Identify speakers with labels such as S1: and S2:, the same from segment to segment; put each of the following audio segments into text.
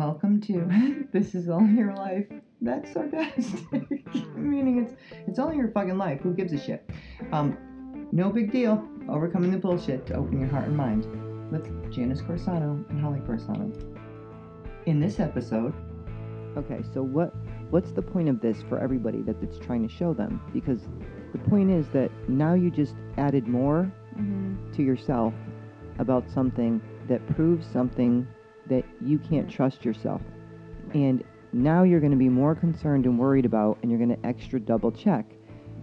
S1: Welcome to This Is All Your Life. That's sarcastic. Meaning it's it's only your fucking life. Who gives a shit? Um, no big deal. Overcoming the bullshit to open your heart and mind with Janice Corsano and Holly Corsano. In this episode,
S2: Okay, so what what's the point of this for everybody that it's trying to show them? Because the point is that now you just added more
S3: Mm-hmm.
S2: to yourself about something that proves something that you can't
S3: Right.
S2: trust yourself. And now you're going to be more concerned and worried about and you're going to extra double check.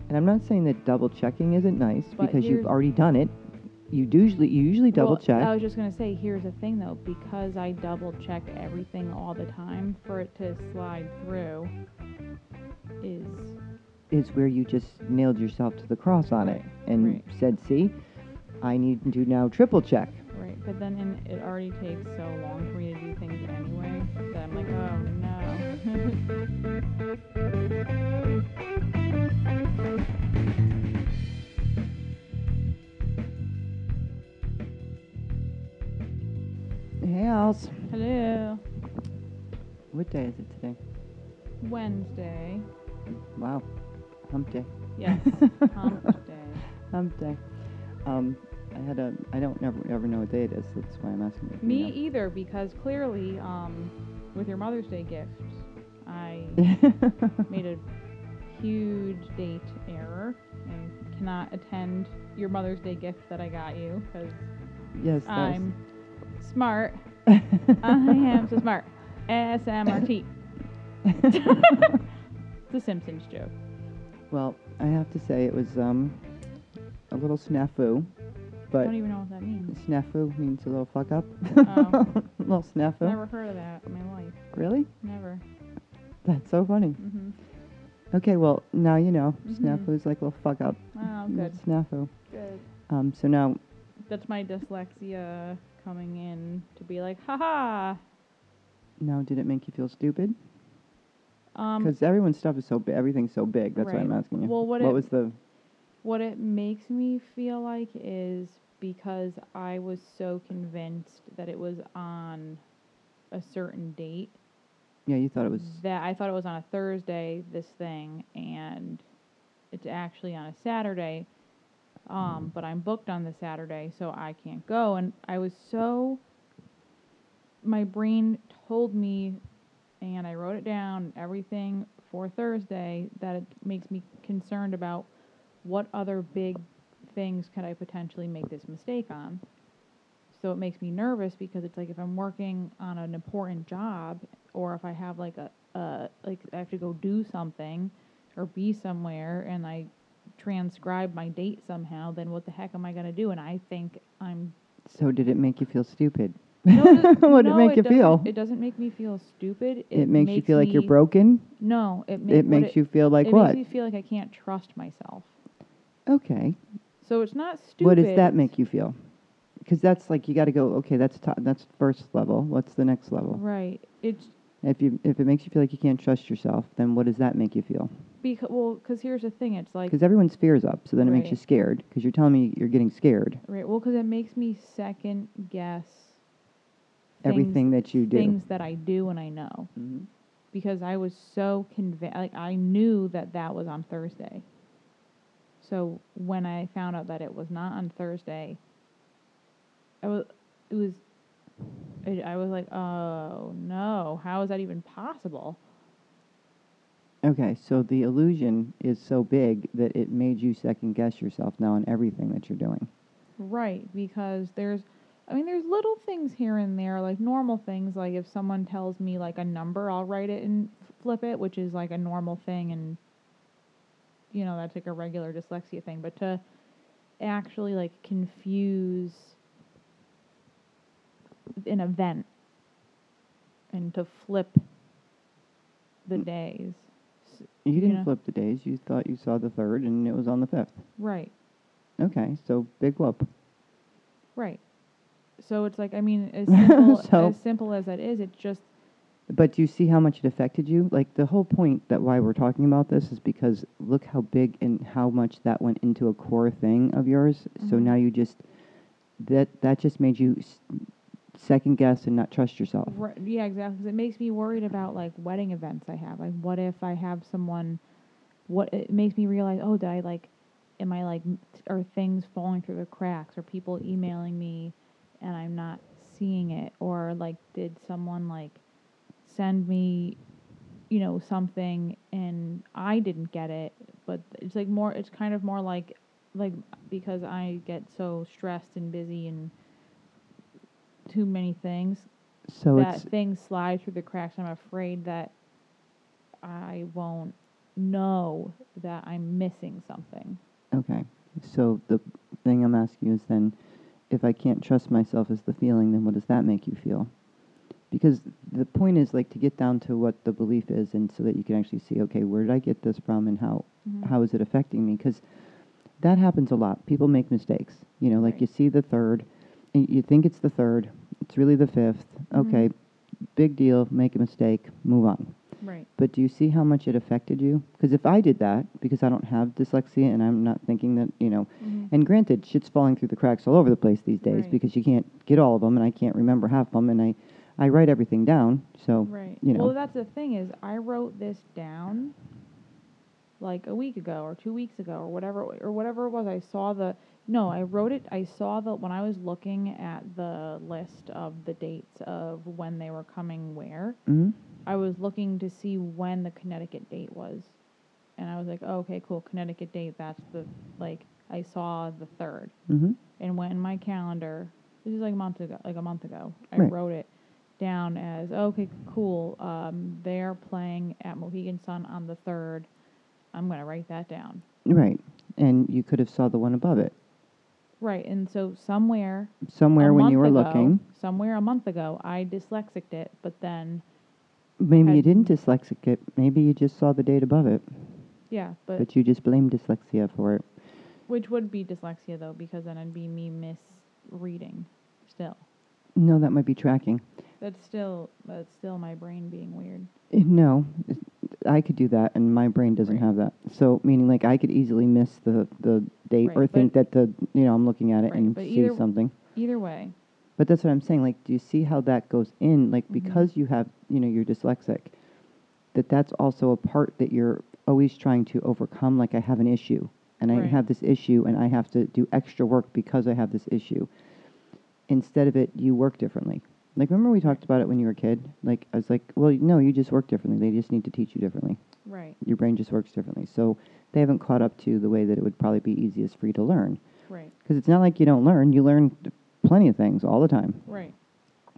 S2: And I'm not saying that double checking isn't nice
S3: But
S2: because you've already done it. You usually you usually double
S3: well,
S2: check.
S3: I was just gonna say, here's the thing though, because I double check everything all the time, for it to slide through is
S2: is where you just nailed yourself to the cross on it and
S3: right.
S2: said, "See, I need to now triple check."
S3: But then in, it already takes so long for me to do things anyway that I'm like, oh no.
S2: Hey, Als.
S3: Hello.
S2: What day is it today?
S3: Wednesday.
S2: Wow, hump day.
S3: Yes. Hump day.
S2: hump day. Um, I had a. I don't never ever know what day it is. That's why I'm asking. you
S3: Me
S2: know.
S3: either, because clearly, um, with your Mother's Day gift, I made a huge date error and cannot attend your Mother's Day gift that I got you because
S2: yes,
S3: I'm smart. I am so smart. SMRT. it's a Simpsons joke.
S2: Well, I have to say it was um a little snafu,
S3: I don't even know what that means.
S2: snafu means a little fuck up.
S3: Oh.
S2: a little snafu.
S3: Never heard of that in my life.
S2: Really?
S3: Never.
S2: That's so funny.
S3: hmm
S2: Okay, well now you know.
S3: Mhm.
S2: Snafu is like a little fuck up.
S3: Oh, good.
S2: Snafu.
S3: Good.
S2: Um, so now
S3: That's my dyslexia coming in to be like, haha.
S2: now did it make you feel stupid?
S3: Um,
S2: Because everyone's stuff is so big. Everything's so big. That's why I'm asking you.
S3: Well, what
S2: what
S3: it-
S2: was the?
S3: What it makes me feel like is because I was so convinced that it was on a certain date
S2: Yeah, you thought it was.
S3: that I thought it was on a Thursday, this thing, and it's actually on a Saturday. Um, but I'm booked on the Saturday, so I can't go. And I was so. My brain told me, and I wrote it down, everything for Thursday, that it makes me concerned about what other big things could I potentially make this mistake on. So it makes me nervous because it's like if I'm working on an important job or if I have like a uh like I have to go do something or be somewhere and I transcribe my date somehow, then what the heck am I gonna do? And I think I'm
S2: So did it make you feel stupid?
S3: no, it-
S2: what did
S3: no,
S2: it make you
S3: doesn't-
S2: feel?
S3: It doesn't make me feel stupid.
S2: It, makes, you feel like you're broken.
S3: No, it, ma-
S2: It makes you feel like what?
S3: it makes me feel like I can't trust myself.
S2: Okay.
S3: So it's not stupid.
S2: What does that make you feel? Because that's like you got to go. Okay, that's top, that's first level. What's the next level?
S3: Right. It's
S2: If you if it makes you feel like you can't trust yourself, then what does that make you feel?
S3: because well, because here's the thing. It's like
S2: Because everyone's fears up, so then it makes you
S3: Right.
S2: scared. Because you're telling me you're getting scared.
S3: right. Well, because it makes me second guess
S2: Everything that you do.
S3: things that I do and I know
S2: Mhm.
S3: because I was so convinced. Like I knew that that was on Thursday. So when I found out that it was not on Thursday, I was it was I, I was like, oh no, how is that even possible?
S2: Okay, so the illusion is so big that it made you second guess yourself now on everything that you're doing.
S3: Right, because there's, I mean, there's little things here and there, like normal things. Like if someone tells me like a number, I'll write it and flip it, which is like a normal thing, and you know that's like a regular dyslexia thing. But to actually like confuse an event and to flip the
S2: Mm.
S3: days,
S2: You
S3: You
S2: didn't
S3: know.
S2: flip the days. You thought you saw the third, and it was on the fifth.
S3: right,
S2: Okay, so big whoop.
S3: right. So it's like I mean, as simple
S2: So-
S3: as simple as that is, it's just
S2: But do you see how much it affected you? Like the whole point that why we're talking about this is because look how big and how much that went into a core thing of yours. So
S3: Mhm.
S2: now you just that that just made you s- second guess and not trust yourself.
S3: Right, yeah, exactly. 'cause it makes me worried about like wedding events I have. Like, what if I have someone? What it makes me realize? Oh, did I like? Am I like? Are things falling through the cracks? Are people emailing me, and I'm not seeing it? Or like, did someone like send me, you know, something and I didn't get it? But it's like more. It's kind of more like, like because I get so stressed and busy and too many things
S2: So
S3: that things slide through the cracks. I'm afraid that I won't know that I'm missing something.
S2: okay. So the thing I'm asking you is then, if I can't trust myself as the feeling, then what does that make you feel? Because the point is like to get down to what the belief is, and so that you can actually see, okay, where did I get this from, and how
S3: Mhm.
S2: how is it affecting me? Because that happens a lot. People make mistakes. You know, like
S3: Right.
S2: you see the third, and you think it's the third. It's really the 5th
S3: Mhm.
S2: Okay, big deal. Make a mistake. Move on.
S3: Right.
S2: But do you see how much it affected you? Because if I did that, because I don't have dyslexia and I'm not thinking that, you know,
S3: Mhm.
S2: and granted, shit's falling through the cracks all over the place these days
S3: Right.
S2: because you can't get all of them and I can't remember half of them and I, I write everything down. So,
S3: Right.
S2: you know.
S3: Well, that's the thing is, I wrote this down like a week ago or two weeks ago or whatever or whatever it was. I saw the no, I wrote it. I saw the when I was looking at the list of the dates of when they were coming where.
S2: Mhm.
S3: I was looking to see when the Connecticut date was, and I was like, oh, okay, cool, Connecticut date. That's the like I saw the third,
S2: Mhm.
S3: and went in my calendar. This is like a month ago. Like a month ago, I
S2: Right.
S3: wrote it down as okay, cool. Um, they're playing at Mohegan Sun on the third. I'm gonna write that down.
S2: Right. And you could have saw the one above it.
S3: Right, and so somewhere
S2: Somewhere
S3: a
S2: when you were
S3: ago-
S2: looking,
S3: somewhere a month ago, I dyslexicked it, but then
S2: maybe you didn't dyslexic it. Maybe you just saw the date above it,
S3: yeah, but
S2: but you just blamed dyslexia for it.
S3: Which would be dyslexia though, because then it'd be me misreading. Still,
S2: No, that might be tracking.
S3: That's still that's still my brain being weird.
S2: Eh, No, I could do that, and my brain doesn't
S3: Right.
S2: have that. So, meaning like I could easily miss the the date
S3: Right,
S2: or think that the you know I'm looking at it
S3: Right,
S2: and
S3: but
S2: see
S3: either-
S2: something.
S3: Either way,
S2: But that's what I'm saying. Like, do you see how that goes in? Like,
S3: Mhm.
S2: because you have, you know, you're dyslexic, that that's also a part that you're always trying to overcome. Like, I have an issue, and I
S3: Right.
S2: have this issue, and I have to do extra work because I have this issue. Instead of it, you work differently. Like, remember we talked about it when you were a kid? Like, I was like, well, no, you just work differently. They just need to teach you differently.
S3: right,
S2: Your brain just works differently. So they haven't caught up to the way that it would probably be easiest for you to learn.
S3: right,
S2: Because it's not like you don't learn. You learn plenty of things all the time.
S3: right,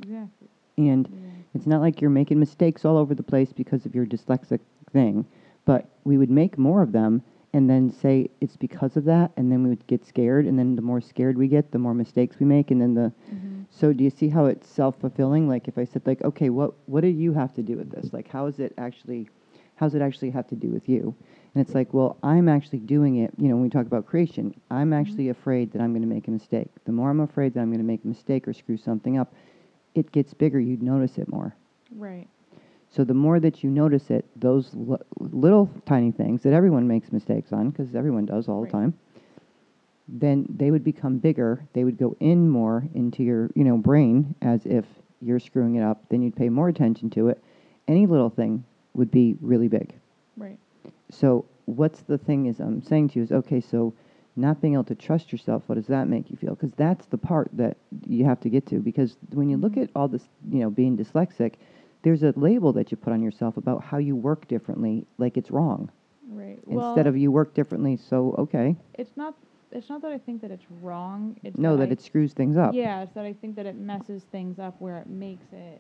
S3: exactly.
S2: And
S3: Yeah.
S2: it's not like you're making mistakes all over the place because of your dyslexic thing, but we would make more of them and then say it's because of that, and then we would get scared, and then the more scared we get, the more mistakes we make, and then the.
S3: Mhm.
S2: So do you see how it's self fulfilling? Like if I said like, okay, what what do you have to do with this? Like how is it actually, how does it actually have to do with you? And it's like, well, I'm actually doing it. You know, when we talk about creation, I'm actually afraid that I'm going to make a mistake. The more I'm afraid that I'm going to make a mistake or screw something up, it gets bigger. you'd notice it more.
S3: Right,
S2: So the more that you notice it, those l- little tiny things that everyone makes mistakes on, because everyone does all
S3: Right.
S2: the time, then they would become bigger. They would go in more into your, you know, brain as if you're screwing it up. Then you'd pay more attention to it. Any little thing would be really big.
S3: right,
S2: So what's the thing is I'm saying to you is okay. So not being able to trust yourself, what does that make you feel? Because that's the part that you have to get to. Because when you look
S3: Mhm.
S2: at all this, you know, being dyslexic, there's a label that you put on yourself about how you work differently, like it's wrong.
S3: right.
S2: Instead
S3: well,
S2: of you work differently, so okay.
S3: it's not. It's not that I think that it's wrong. It's
S2: No, that
S3: I-
S2: it screws things up.
S3: Yeah, it's that I think that it messes things up where it makes it,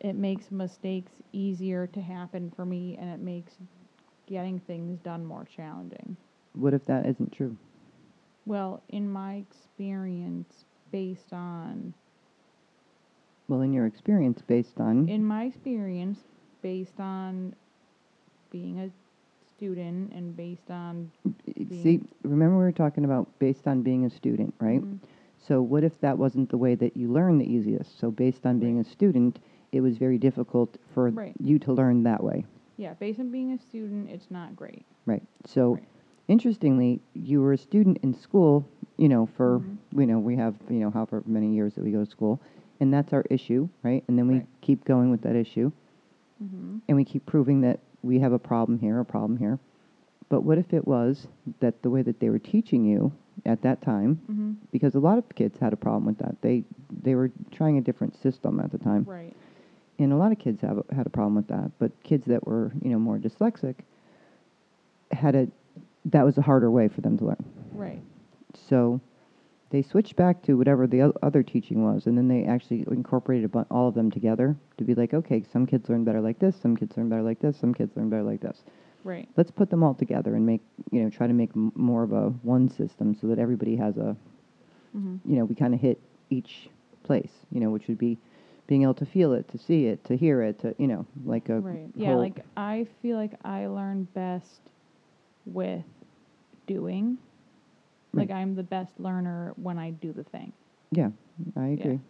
S3: it makes mistakes easier to happen for me, and it makes getting things done more challenging.
S2: What if that isn't true?
S3: Well, in my experience, based on
S2: Well, in your experience, based on
S3: in my experience, based on being a student and based on
S2: see, remember we were talking about based on being a student, right?
S3: Mhm.
S2: So what if that wasn't the way that you learn the easiest? So based on being a student, it was very difficult for
S3: Right.
S2: you to learn that way,
S3: yeah, based on being a student, it's not great.
S2: right? So
S3: Right.
S2: interestingly, you were a student in school, you know, for
S3: Mhm.
S2: you know we have you know however many years that we go to school, and that's our issue, right? And then we
S3: Right.
S2: keep going with that issue,
S3: Mm-hmm.
S2: and we keep proving that we have a problem here, a problem here. But what if it was that the way that they were teaching you at that time,
S3: Mm-hmm.
S2: because a lot of kids had a problem with that. They they were trying a different system at the time,
S3: Right.
S2: and a lot of kids have had a problem with that. But kids that were you know more dyslexic had a that was a harder way for them to learn.
S3: Right.
S2: So they switched back to whatever the other teaching was, and then they actually incorporated all of them together to be like, okay, some kids learn better like this, some kids learn better like this, some kids learn better like this.
S3: Right.
S2: Let's put them all together and make you know try to make m- more of a one system so that everybody has a
S3: Mm-hmm.
S2: you know we kind of hit each place, you know, which would be being able to feel it, to see it, to hear it, to you know like a
S3: Right. Yeah, like I feel like I learn best with doing. Like I'm the best learner when I do the thing.
S2: Yeah, I agree.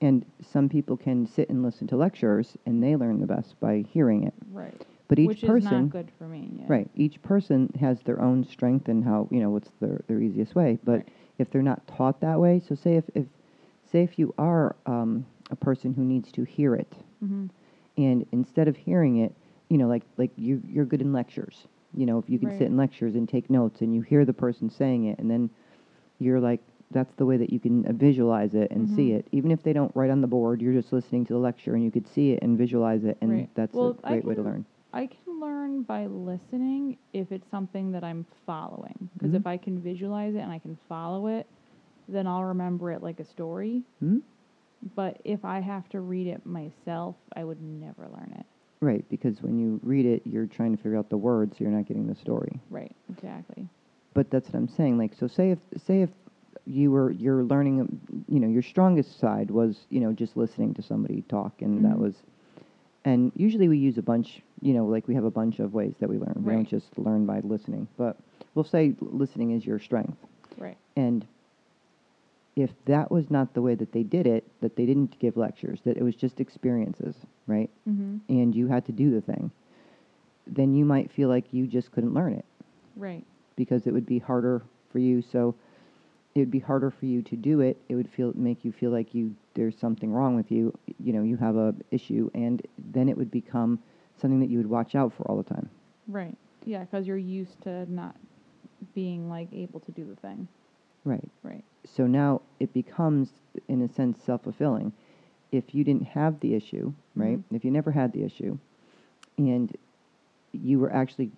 S2: And some people can sit and listen to lectures and they learn the best by hearing it.
S3: Right.
S2: But each
S3: Which
S2: person,
S3: is not good for me. Yeah.
S2: right? Each person has their own strength and how you know what's their their easiest way. But
S3: Right.
S2: if they're not taught that way, so say if if say if you are um, a person who needs to hear it,
S3: Mm-hmm.
S2: and instead of hearing it, you know, like like you you're good in lectures. You know, if you can
S3: Right.
S2: sit in lectures and take notes and you hear the person saying it, and then you're like, that's the way that you can uh, visualize it and see
S3: Mhm.
S2: it. Even if they don't write on the board, you're just listening to the lecture and you could see it and visualize it, and
S3: Right.
S2: that's
S3: Well,
S2: a great way to learn.
S3: I can learn by listening if it's something that I'm following. Because
S2: Mhm.
S3: if I can visualize it and I can follow it, then I'll remember it like a story.
S2: Hmm?
S3: But if I have to read it myself, I would never learn it.
S2: Right, because when you read it, you're trying to figure out the words, so you're not getting the story.
S3: Right. Exactly.
S2: But that's what I'm saying. Like, so say if say if you were you're learning, um, you know, your strongest side was you know just listening to somebody talk, and that
S3: Mhm.
S2: was, and usually we use a bunch, you know, like we have a bunch of ways that we learn. Right. We don't just learn by listening, but we'll say listening is your strength,
S3: Right.
S2: and if that was not the way that they did it, that they didn't give lectures, that it was just experiences, right?
S3: Mm-hmm.
S2: And you had to do the thing, then you might feel like you just couldn't learn it
S3: Right.
S2: because it would be harder for you. So it would be harder for you to do it. It would feel make you feel like you there's something wrong with you. You know, you have a issue, and then it would become something that you would watch out for all the time.
S3: Right. Yeah, because you're used to not being like able to do the thing.
S2: Right.
S3: Right.
S2: So now it becomes, in a sense, self fulfilling. If you didn't have the issue, right?
S3: Mhm.
S2: If you never had the issue, and you were actually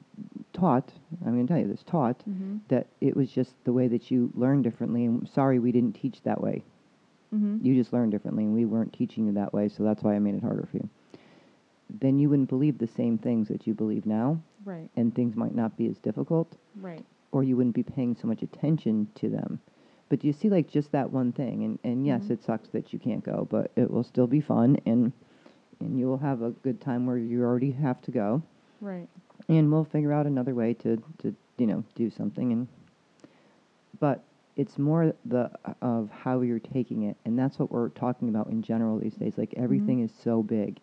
S2: taught, I'm going to tell you this, taught
S3: Mm-hmm.
S2: that it was just the way that you learned differently. And sorry, we didn't teach that way.
S3: Mm-hmm.
S2: You just learned differently, and we weren't teaching you that way, so that's why I made it harder for you. Then you wouldn't believe the same things that you believe now,
S3: Right.
S2: and things might not be as difficult,
S3: Right.
S2: Or you wouldn't be paying so much attention to them. But do you see, like just that one thing, and, and yes,
S3: Mhm.
S2: it sucks that you can't go, but it will still be fun, and and you will have a good time where you already have to go,
S3: Right.
S2: and we'll figure out another way to, to you know do something and but it's more the of how you're taking it and that's what we're talking about in general these days like everything is so big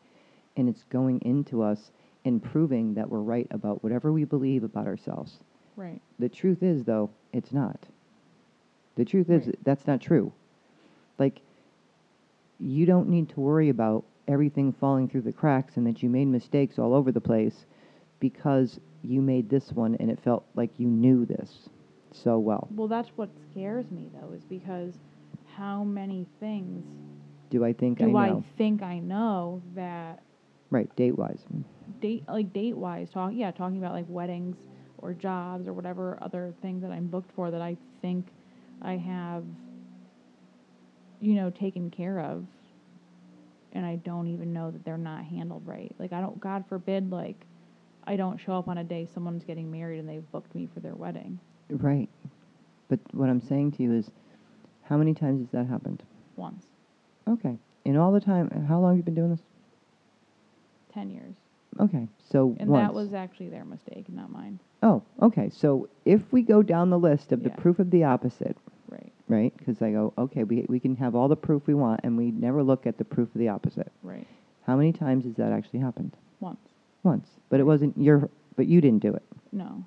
S2: and it's going into us and proving that we're right about whatever we believe about ourselves
S3: Right.
S2: the truth is though it's not the truth is
S3: Right.
S2: that's not true like you don't need to worry about everything falling through the cracks and that you made mistakes all over the place because you made this one and it felt like you knew this so well.
S3: Well, that's what scares me though, is because how many things
S2: Do I think
S3: do
S2: I
S3: I,
S2: know?
S3: think I know that
S2: right, date wise. Mm.
S3: date like date wise talk yeah talking about like weddings or jobs or whatever other things that I'm booked for that I think I have you know taken care of and I don't even know that they're not handled right like I don't god forbid like I don't show up on a day someone's getting married and they've booked me for their wedding
S2: Right. But what I'm saying to you is how many times has that happened?
S3: once
S2: Okay. In all the time how long have you been doing this?
S3: 10 years
S2: Okay. So
S3: and
S2: once.
S3: that was actually their mistake not mine
S2: Oh, okay. So if we go down the list of the
S3: Yeah.
S2: proof of the opposite,
S3: right
S2: right? Because I go, okay, we, we can have all the proof we want, and we never look at the proof of the opposite.
S3: right
S2: How many times has that actually happened?
S3: once
S2: Once, but it wasn't your, but you didn't do it.
S3: no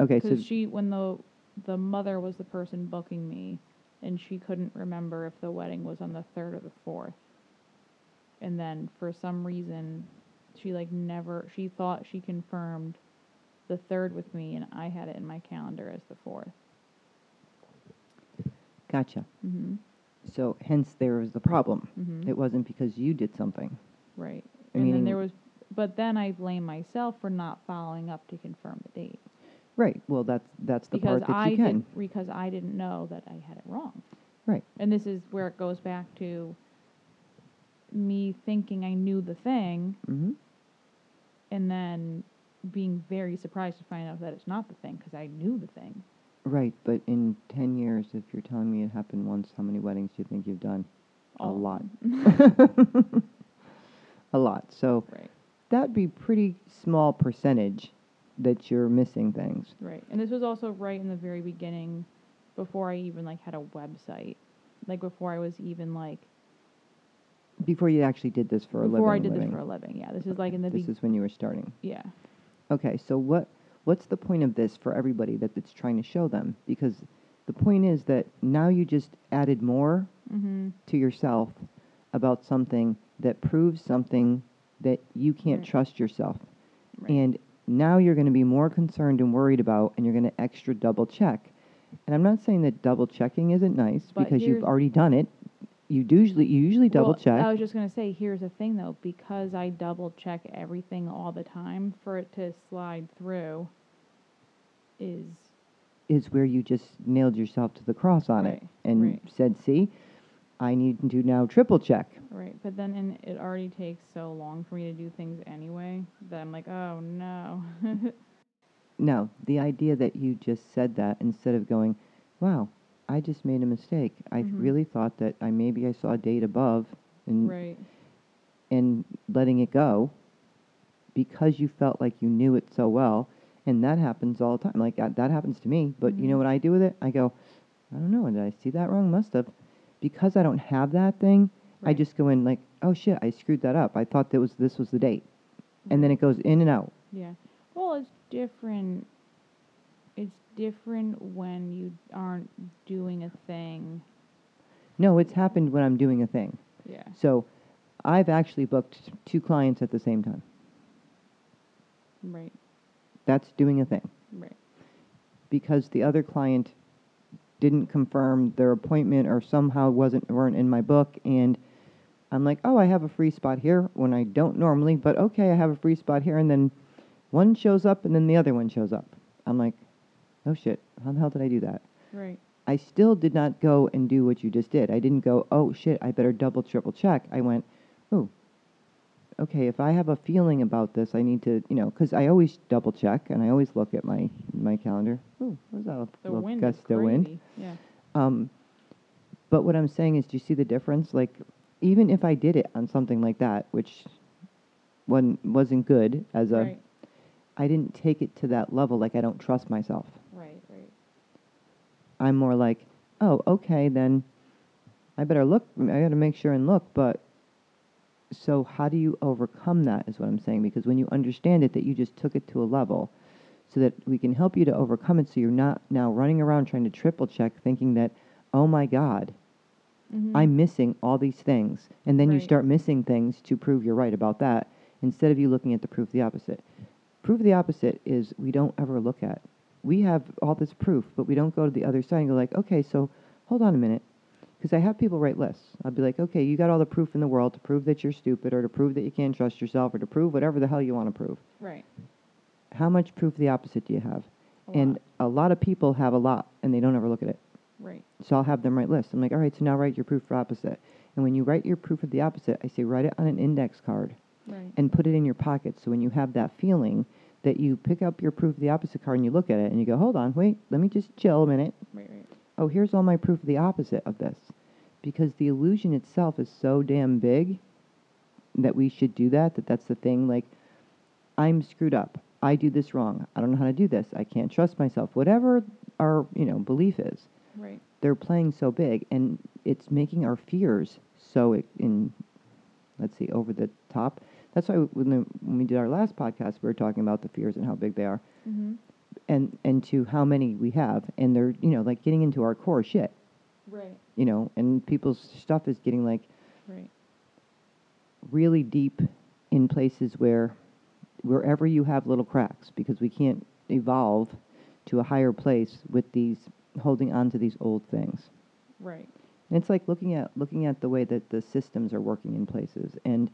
S2: Okay, so
S3: because she when the the mother was the person booking me and she couldn't remember if the wedding was on the 3rd or the 4th. And then for some reason, she like never, she thought she confirmed the 3rd with me, and I had it in my calendar as the 4th.
S2: Gotcha.
S3: Mm-hmm.
S2: So hence there was the problem.
S3: Mm-hmm.
S2: It wasn't because you did something.
S3: Right.
S2: I
S3: and then there was, but then I blame myself for not following up to confirm the date.
S2: Right. Well, that's that's the
S3: because
S2: part that
S3: I
S2: you can.
S3: didn't because I didn't know that I had it wrong.
S2: Right.
S3: And this is where it goes back to me thinking I knew the thing
S2: Mm-hmm.
S3: and then being very surprised to find out that it's not the thing because I knew the thing.
S2: Right. But in ten years, if you're telling me it happened once, how many weddings do you think you've done? A
S3: All
S2: lot. A lot. So
S3: right.
S2: that'd be pretty small percentage that you're missing things.
S3: Right. And this was also right in the very beginning before I even like had a website. Like before I was even like
S2: Before you actually did this for a living.
S3: before I did
S2: living.
S3: this for a living. Yeah. This is like in the
S2: This
S3: be-
S2: is when you were starting.
S3: yeah.
S2: Okay, so what what's the point of this for everybody that it's trying to show them? Because the point is that now you just added more
S3: Mhm.
S2: to yourself about something that proves something that you can't
S3: Right.
S2: trust yourself.
S3: Right.
S2: And now you're going to be more concerned and worried about and you're going to extra double check. And I'm not saying that double checking isn't nice
S3: But
S2: because you've already done it. You usually you usually double
S3: Well,
S2: check.
S3: I was just gonna say, here's the thing though, because I double check everything all the time, for it to slide through is
S2: is where you just nailed yourself to the cross on it
S3: Right,
S2: and
S3: right.
S2: said, "See, I need to now triple check."
S3: right. But then, and it already takes so long for me to do things anyway that I'm like, oh no.
S2: No, the idea that you just said that instead of going, "Wow, I just made a mistake. I
S3: Mhm.
S2: really thought that I maybe I saw a date above," and
S3: right.
S2: and letting it go because you felt like you knew it so well, and that happens all the time. Like that, that happens to me. But you know
S3: Mhm.
S2: what I do with it? I go, "I don't know. Did I see that wrong? Must have." Because I don't have that thing, I just go in like, "Oh shit, I screwed that up. I thought that was this was the date," and then it goes in and out.
S3: Yeah. Well, it's different. Different when you aren't doing a thing.
S2: No, it's happened when I'm doing a thing.
S3: Yeah.
S2: So I've actually booked two clients at the same time.
S3: Right.
S2: That's doing a thing
S3: Right.
S2: because the other client didn't confirm their appointment or somehow wasn't weren't in my book and I'm like, "Oh, I have a free spot here" when I don't normally, but okay, I have a free spot here and then one shows up and then the other one shows up. I'm like, "Oh shit, how the hell did I do that?"
S3: Right.
S2: I still did not go and do what you just did. I didn't go, oh shit, I better double, triple check. I went, oh, okay, if I have a feeling about this, I need to, you know, because I always double check and I always look at my my calendar. Oh, what's that? A
S3: The
S2: little
S3: wind
S2: gust of wind.
S3: Yeah.
S2: Um, but what I'm saying is, do you see the difference? Like, even if I did it on something like that, which one wasn't good as a,
S3: right.
S2: I didn't take it to that level. Like, I don't trust myself.
S3: Right. Right.
S2: I'm more like, oh, okay, then I better look. I got to make sure and look. But so, how do you overcome that? Is what I'm saying. Because when you understand it, that you just took it to a level, so that we can help you to overcome it. So you're not now running around trying to triple check, thinking that, oh my God,
S3: Mhm.
S2: I'm missing all these things, and then you start missing things to prove you're right about that, instead of you looking at the proof the opposite. Proof the opposite is we don't ever look at. We have all this proof, but we don't go to the other side and go like, okay, so hold on a minute, because I have people write lists. I'll be like, okay, you got all the proof in the world to prove that you're stupid, or to prove that you can't trust yourself, or to prove whatever the hell you want to prove.
S3: Right.
S2: How much proof the opposite do you have?
S3: A
S2: and
S3: lot.
S2: a lot of people have a lot, and they don't ever look at it.
S3: Right.
S2: So I'll have them write lists. I'm like, all right, so now write your proof for opposite. And when you write your proof of the opposite, I say write it on an index card
S3: Right.
S2: and put it in your pocket. So when you have that feeling that you pick up your proof of the opposite card and you look at it and you go, hold on, wait, let me just chill a minute.
S3: right. Right.
S2: Oh, here's all my proof of the opposite of this. Because the illusion itself is so damn big that we should do that, that that's the thing. Like, I'm screwed up. I do this wrong. I don't know how to do this. I can't trust myself. Whatever our, you know, belief is
S3: Right.
S2: they're playing so big and it's making our fears so in let's see over the top that's why when, the, when we did our last podcast we were talking about the fears and how big they are
S3: Mm-hmm.
S2: and and to how many we have and they're you know like getting into our core shit
S3: Right.
S2: you know, and people's stuff is getting like
S3: Right.
S2: really deep in places where wherever you have little cracks because we can't evolve to a higher place with these holding on to these old things.
S3: Right.
S2: And it's like looking at looking at the way that the systems are working in places and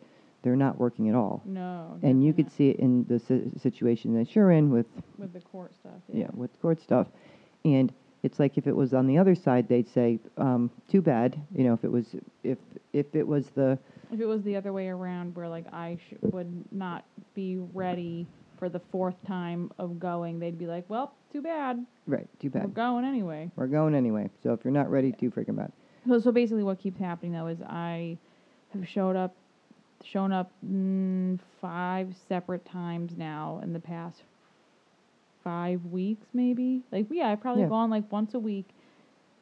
S2: they're not working at all.
S3: No.
S2: And you could see it in the si- situation that you're in with
S3: with the court stuff.
S2: yeah, with court stuff. And it's like if it was on the other side, they'd say, um, "Too bad." You know, if it was if if it was the
S3: If it was the other way around, where like I sh- would not be ready for the fourth time of going, they'd be like, "Well, too bad.
S2: right, too bad.
S3: We're going anyway."
S2: We're going anyway. So if you're not ready, too freaking bad.
S3: So, so basically, what keeps happening though is I have showed up, shown up mm, five separate times now in the past five weeks, maybe. Like, yeah, I've probably
S2: Yeah.
S3: gone like once a week,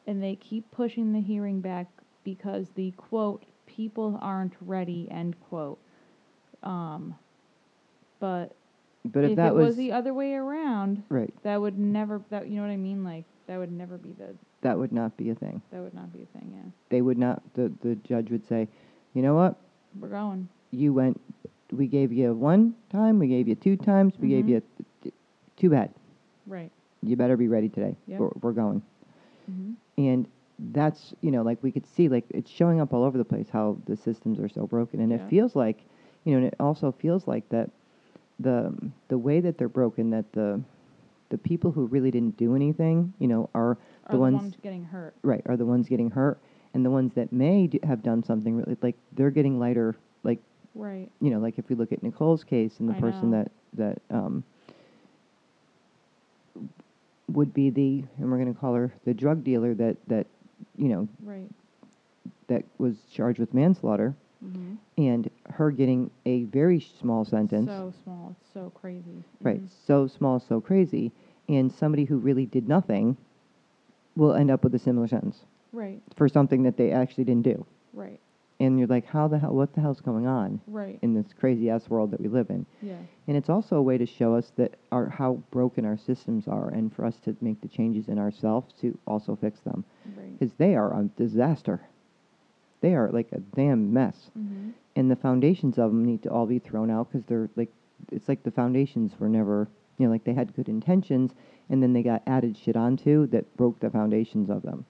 S3: and they keep pushing the hearing back because the quote people aren't ready end quote. Um, but
S2: But if,
S3: if
S2: that
S3: it was,
S2: was,
S3: the other way around,
S2: right,
S3: that would never. That you know what I mean? Like that would never be the.
S2: that would not be a thing.
S3: That would not be a thing. Yeah,
S2: They would not. The the judge would say, "You know what?
S3: We're going.
S2: You went. We gave you one time. We gave you two times. We gave
S3: Mhm.
S2: you. T- too bad.
S3: Right.
S2: You better be ready today.
S3: Yep.
S2: We're, we're going."
S3: hmm
S2: and that's you know like we could see like it's showing up all over the place how the systems are so broken and
S3: Yeah.
S2: it feels like you know and it also feels like that the the way that they're broken that the the people who really didn't do anything you know are
S3: Are
S2: the ones
S3: getting hurt.
S2: right are the ones getting hurt and the ones that may d- have done something really like they're getting lighter like
S3: Right.
S2: you know like if we look at Nicole's case and the
S3: I
S2: person
S3: know.
S2: that that um would be the and we're going to call her the drug dealer that that you know
S3: Right.
S2: that was charged with manslaughter
S3: hmm
S2: and her getting a very small sentence
S3: So small. It's so crazy.
S2: right
S3: Mhm.
S2: so small so crazy and somebody who really did nothing will end up with a similar sentence
S3: Right.
S2: for something that they actually didn't do
S3: Right.
S2: and you're like how the hell what the hell's going on
S3: Right.
S2: in this crazy ass world that we live in
S3: yeah.
S2: and it's also a way to show us that our how broken our systems are and for us to make the changes in ourselves to also fix them
S3: Right.
S2: because they are a disaster they are like a damn mess
S3: hmm
S2: and the foundations of them need to all be thrown out because they're like it's like the foundations were never you know like they had good intentions and then they got added shit onto that broke the foundations of them.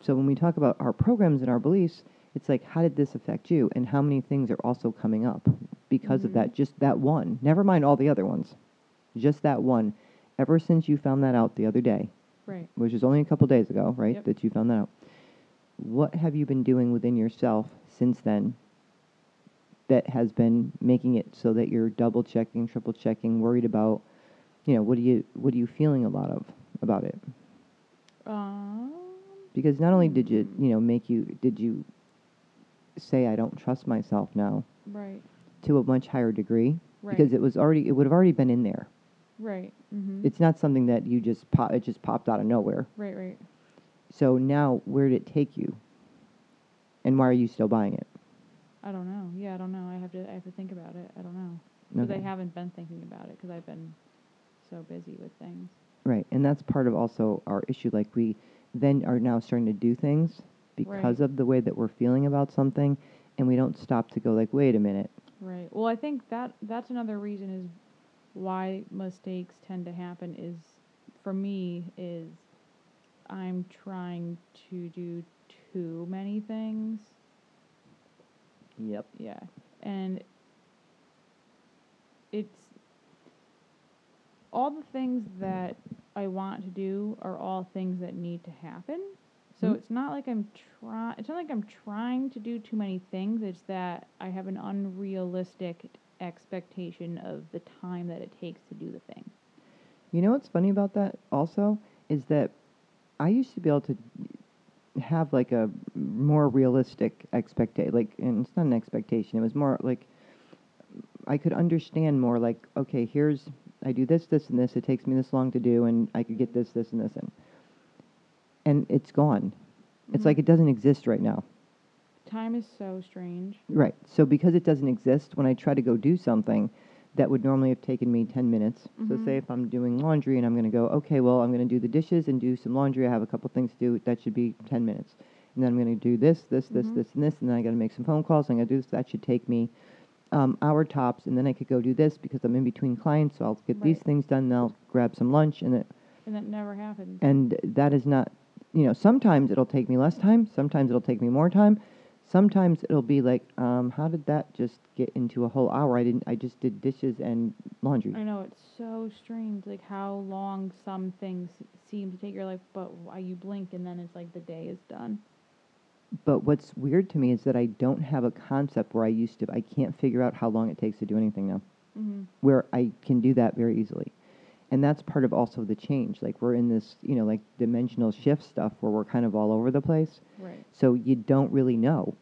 S2: So when we talk about our programs and our beliefs it's like how did this affect you and how many things are also coming up because of that just that one never mind all the other ones just that one ever since you found that out the other day
S3: Right.
S2: which is only a couple days ago right
S3: Yep.
S2: that you found that out what have you been doing within yourself since then that has been making it so that you're double checking triple checking worried about you know what are you what are you feeling a lot of about it
S3: Um.
S2: Because not only did you
S3: Hmm.
S2: you know make you did you say i don't trust myself now
S3: Right.
S2: to a much higher degree
S3: Right.
S2: because it was already it would have already been in there
S3: Right. hmm
S2: it's not something that you just pop it just popped out of nowhere
S3: Right. Right.
S2: so now where did it take you and why are you still buying it
S3: I don't know. Yeah, I don't know. I have to. I have to think about it. I don't know because I haven't been thinking about it because I've been so busy with things.
S2: Right, and that's part of also our issue. Like we then are now starting to do things because of the way that we're feeling about something, and we don't stop to go like, wait a minute.
S3: Right. Well, I think that that's another reason is why mistakes tend to happen is for me is I'm trying to do too many things.
S2: Yep.
S3: Yeah. And it's all the things that I want to do are all things that need to happen. So
S2: Mhm.
S3: it's not like I'm trying it's not like I'm trying to do too many things. It's that I have an unrealistic expectation of the time that it takes to do the thing.
S2: You know what's funny about that also is that I used to be able to have like a more realistic expectation. Like, and it's not an expectation. It was more like I could understand more. Like, okay, here's I do this, this, and this. It takes me this long to do, and I could get this, this, and this in. And it's gone. It's
S3: Mhm.
S2: like it doesn't exist right now.
S3: Time is so strange.
S2: Right. So because it doesn't exist, when I try to go do something, that would normally have taken me 10 minutes. So
S3: Mhm.
S2: say if I'm doing laundry and I'm going to go, okay, well, I'm going to do the dishes and do some laundry. I have a couple things to do. That should be 10 minutes. And then I'm going to do this, this, this,
S3: Mhm.
S2: this, and this. And then I got to make some phone calls. I'm going to do this. That should take me um, hour tops. And then I could go do this because I'm in between clients. So I'll get these
S3: Right.
S2: things done. Then I'll grab some lunch. And, it,
S3: And that never happened.
S2: and that is not, you know, sometimes it'll take me less time. Sometimes it'll take me more time. Sometimes it'll be like, um, how did that just get into a whole hour? I didn't. I just did dishes and laundry.
S3: I know it's so strange, like how long some things seem to take. your life, but why you blink and then it's like the day is done.
S2: But what's weird to me is that I don't have a concept where I used to. I can't figure out how long it takes to do anything now,
S3: Mm-hmm.
S2: where I can do that very easily. And that's part of also the change. Like we're in this, you know, like dimensional shift stuff where we're kind of all over the place.
S3: Right.
S2: So you don't really know.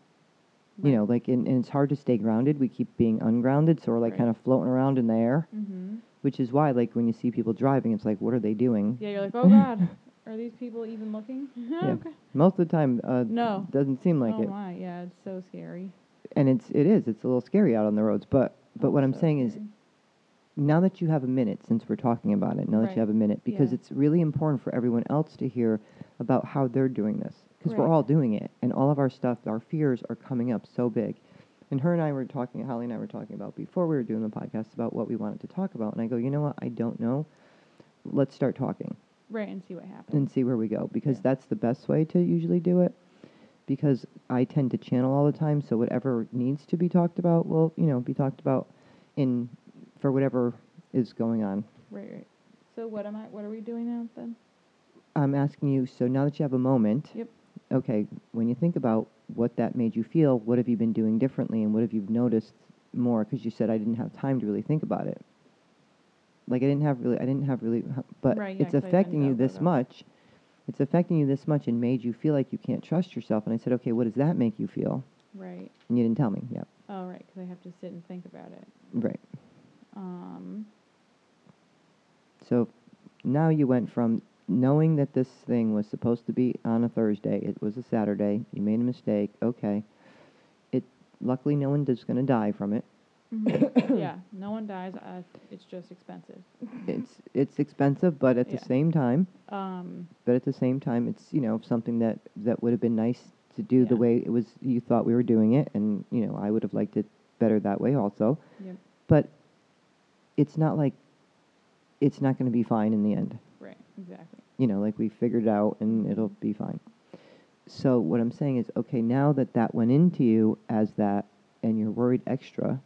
S2: You know, like, and, and it's hard to stay grounded. We keep being ungrounded, so we're like
S3: Right.
S2: kind of floating around in the air,
S3: Mm-hmm.
S2: which is why, like, when you see people driving, it's like, what are they doing?
S3: Yeah, you're like, oh God, are these people even looking? okay.
S2: Most of the time, uh,
S3: No.
S2: doesn't seem like
S3: oh
S2: it.
S3: my, yeah, it's so scary.
S2: And it's it is. It's a little scary out on the roads. But but
S3: Oh,
S2: what I'm
S3: so
S2: saying is, now that you have a minute, since we're talking about it, now that you have a minute, because
S3: Yeah.
S2: it's really important for everyone else to hear about how they're doing this, because we're all doing it, and all of our stuff, our fears are coming up so big. And her and I were talking, Holly and I were talking about before we were doing the podcast about what we wanted to talk about, and I go, you know what, I don't know. Let's start talking
S3: right, and see what happens.
S2: and see where we go, because
S3: Yeah.
S2: that's the best way to usually do it. Because I tend to channel all the time, so whatever needs to be talked about will, you know, be talked about in for whatever is going on.
S3: right, right. So what am I? What are we doing now then?
S2: I'm asking you, so now that you have a moment,
S3: Yep.
S2: okay, when you think about what that made you feel, what have you been doing differently and what have you noticed more? Because you said I didn't have time to really think about it. Like I didn't have really, I didn't have really, but
S3: Right, yeah,
S2: it's
S3: 'cause I didn't
S2: affecting you this
S3: through.
S2: much. It's affecting you this much and made you feel like you can't trust yourself. And I said, okay, what does that make you feel?
S3: Right.
S2: And you didn't tell me. Yep.
S3: Oh, right, because I have to sit and think about it.
S2: right.
S3: Um.
S2: So now you went from knowing that this thing was supposed to be on a Thursday, it was a Saturday, you made a mistake, okay. It luckily no one is going to die from it.
S3: Mhm. yeah, no one dies. Uh, it's just expensive.
S2: It's it's expensive, but at
S3: Yeah.
S2: the same time,
S3: Um.
S2: but at the same time it's, you know, something that that would have been nice to do the way it was you thought we were doing it and, you know, I would have liked it better that way also.
S3: Yep.
S2: But it's not like it's not going to be fine in the end.
S3: Right. Exactly.
S2: you know, like we figured it out and it'll be fine. So what I'm saying is, okay, now that that went into you as that, and you're worried extra.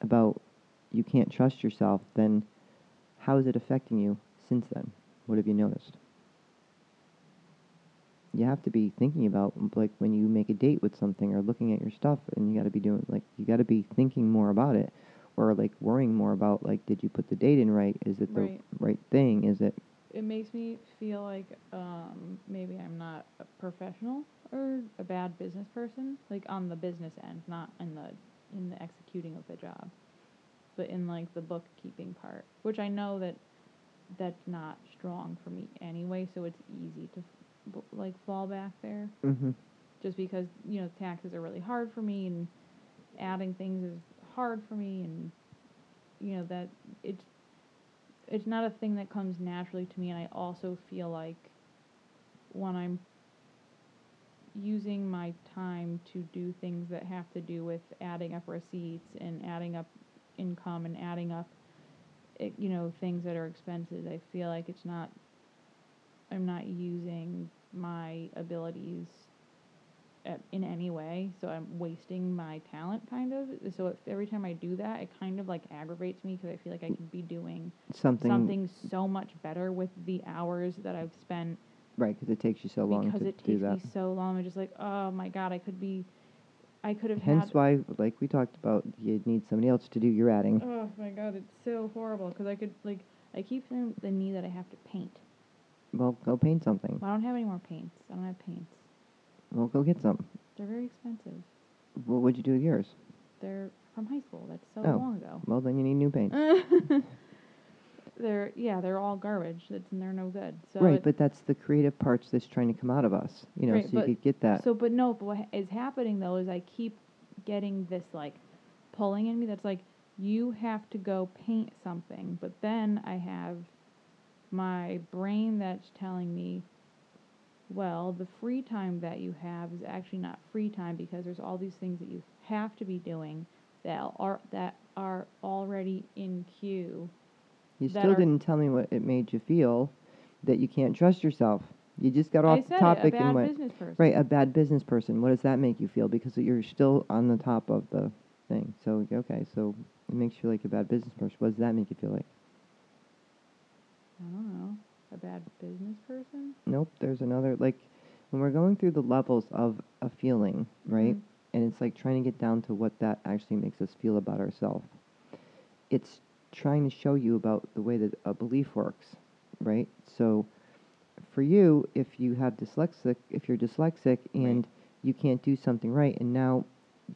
S2: About you can't trust yourself, then how is it affecting you since then? What have you noticed? You have to be thinking about like when you make a date with something or looking at your stuff, and you got to be doing like you got to be thinking more about it, or like worrying more about like did you put the date in right? Is it the
S3: Right.
S2: right thing? Is it
S3: It makes me feel like um, maybe I'm not a professional or a bad business person, like on the business end, not in the in the executing of the job, but in like the bookkeeping part, which I know that that's not strong for me anyway, so it's easy to like fall back there.
S2: mm-hmm.
S3: just because you know taxes are really hard for me and adding things is hard for me and you know that it's it's not a thing that comes naturally to me and I also feel like when I'm using my time to do things that have to do with adding up receipts and adding up income and adding up eh, you know things that are expenses I feel like it's not I'm not using my abilities at, in any way, so I'm wasting my talent kind of. So if every time I do that, it kind of like aggravates me because I feel like I could be doing
S2: something,
S3: something so much better with the hours that I've spent
S2: right? Because it takes you so long
S3: because
S2: to
S3: it
S2: do
S3: takes
S2: that.
S3: me so long. I'm just like, oh my god, I could be, I could have
S2: Hence
S3: had.
S2: why, like we talked about, you need somebody else to do your adding.
S3: Oh my god, it's so horrible because I could like I keep feeling the need that I have to paint.
S2: Well, go paint something.
S3: Well, I don't have any more paints. I don't have paints.
S2: Well, go get some.
S3: They're very expensive.
S2: Well, what'd you do with yours?
S3: They're from high school. That's so
S2: Oh.
S3: long ago.
S2: Well, then you need new paint.
S3: they're yeah, they're all garbage. That's and they're no good. So
S2: right,
S3: it-
S2: but that's the creative parts that's trying to come out of us. You know,
S3: Right,
S2: so you
S3: but-
S2: could get that.
S3: so but no, but what ha- is happening though is I keep getting this like pulling in me that's like you have to go paint something, but then I have my brain that's telling me, well, the free time that you have is actually not free time because there's all these things that you have to be doing that are that are already in queue.
S2: You
S3: that
S2: still
S3: are-
S2: didn't tell me what it made you feel that you can't trust yourself. You just got
S3: I
S2: off
S3: said
S2: the
S3: it,
S2: topic
S3: a bad
S2: and went
S3: business person.
S2: right a bad business person. What does that make you feel? Because you're still on the top of the thing. So okay, so it makes you like a bad business person. What does that make you feel like?
S3: I don't know. A bad business person?
S2: Nope. There's another like when we're going through the levels of a feeling, right?
S3: Mhm.
S2: And it's like trying to get down to what that actually makes us feel about ourselves. It's trying to show you about the way that a belief works, right? So for you, if you have dyslexic, if you're dyslexic and you can't do something right and now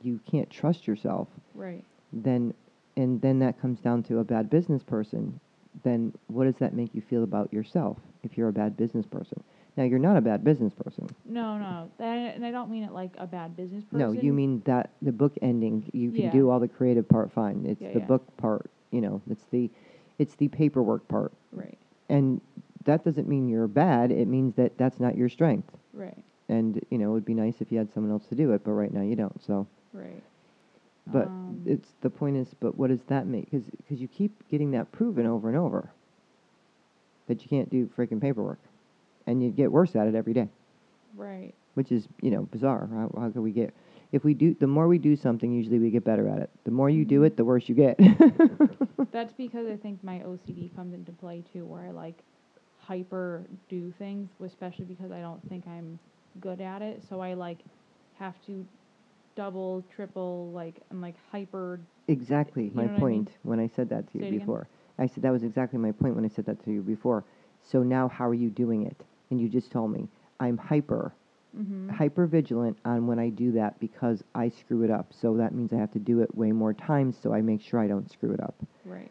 S2: you can't trust yourself,
S3: Right.
S2: then and then that comes down to a bad business person, then what does that make you feel about yourself if you're a bad business person? Now you're not a bad business person.
S3: No, no. That, and I don't mean it like a bad business person.
S2: No, you mean that the book ending. You can
S3: Yeah.
S2: do all the creative part fine. It's
S3: Yeah,
S2: the
S3: yeah.
S2: book part. You know, it's the it's the paperwork part.
S3: Right.
S2: And that doesn't mean you're bad. It means that that's not your strength.
S3: Right.
S2: And you know, it would be nice if you had someone else to do it, but right now you don't. So,
S3: Right.
S2: but
S3: Um,
S2: it's the point is, but what does that mean? Because because you keep getting that proven over and over that you can't do freaking paperwork, and you get worse at it every day.
S3: Right.
S2: which is you know bizarre. How, how can we get if we do the more we do something, usually we get better at it. The more you do
S3: Mhm.
S2: it, the worse you get.
S3: That's because I think my OCD comes into play too, where I like hyper do things, especially because I don't think I'm good at it. So I like have to double, triple, like I'm like hyper.
S2: exactly
S3: You
S2: my
S3: know what I mean?
S2: point when I said that to
S3: Say
S2: you
S3: again.
S2: before. I said that was exactly my point when I said that to you before. So now how are you doing it? And you just told me I'm hyper
S3: Mm-hmm.
S2: hyper vigilant on when I do that because I screw it up. So that means I have to do it way more times so I make sure I don't screw it up.
S3: Right.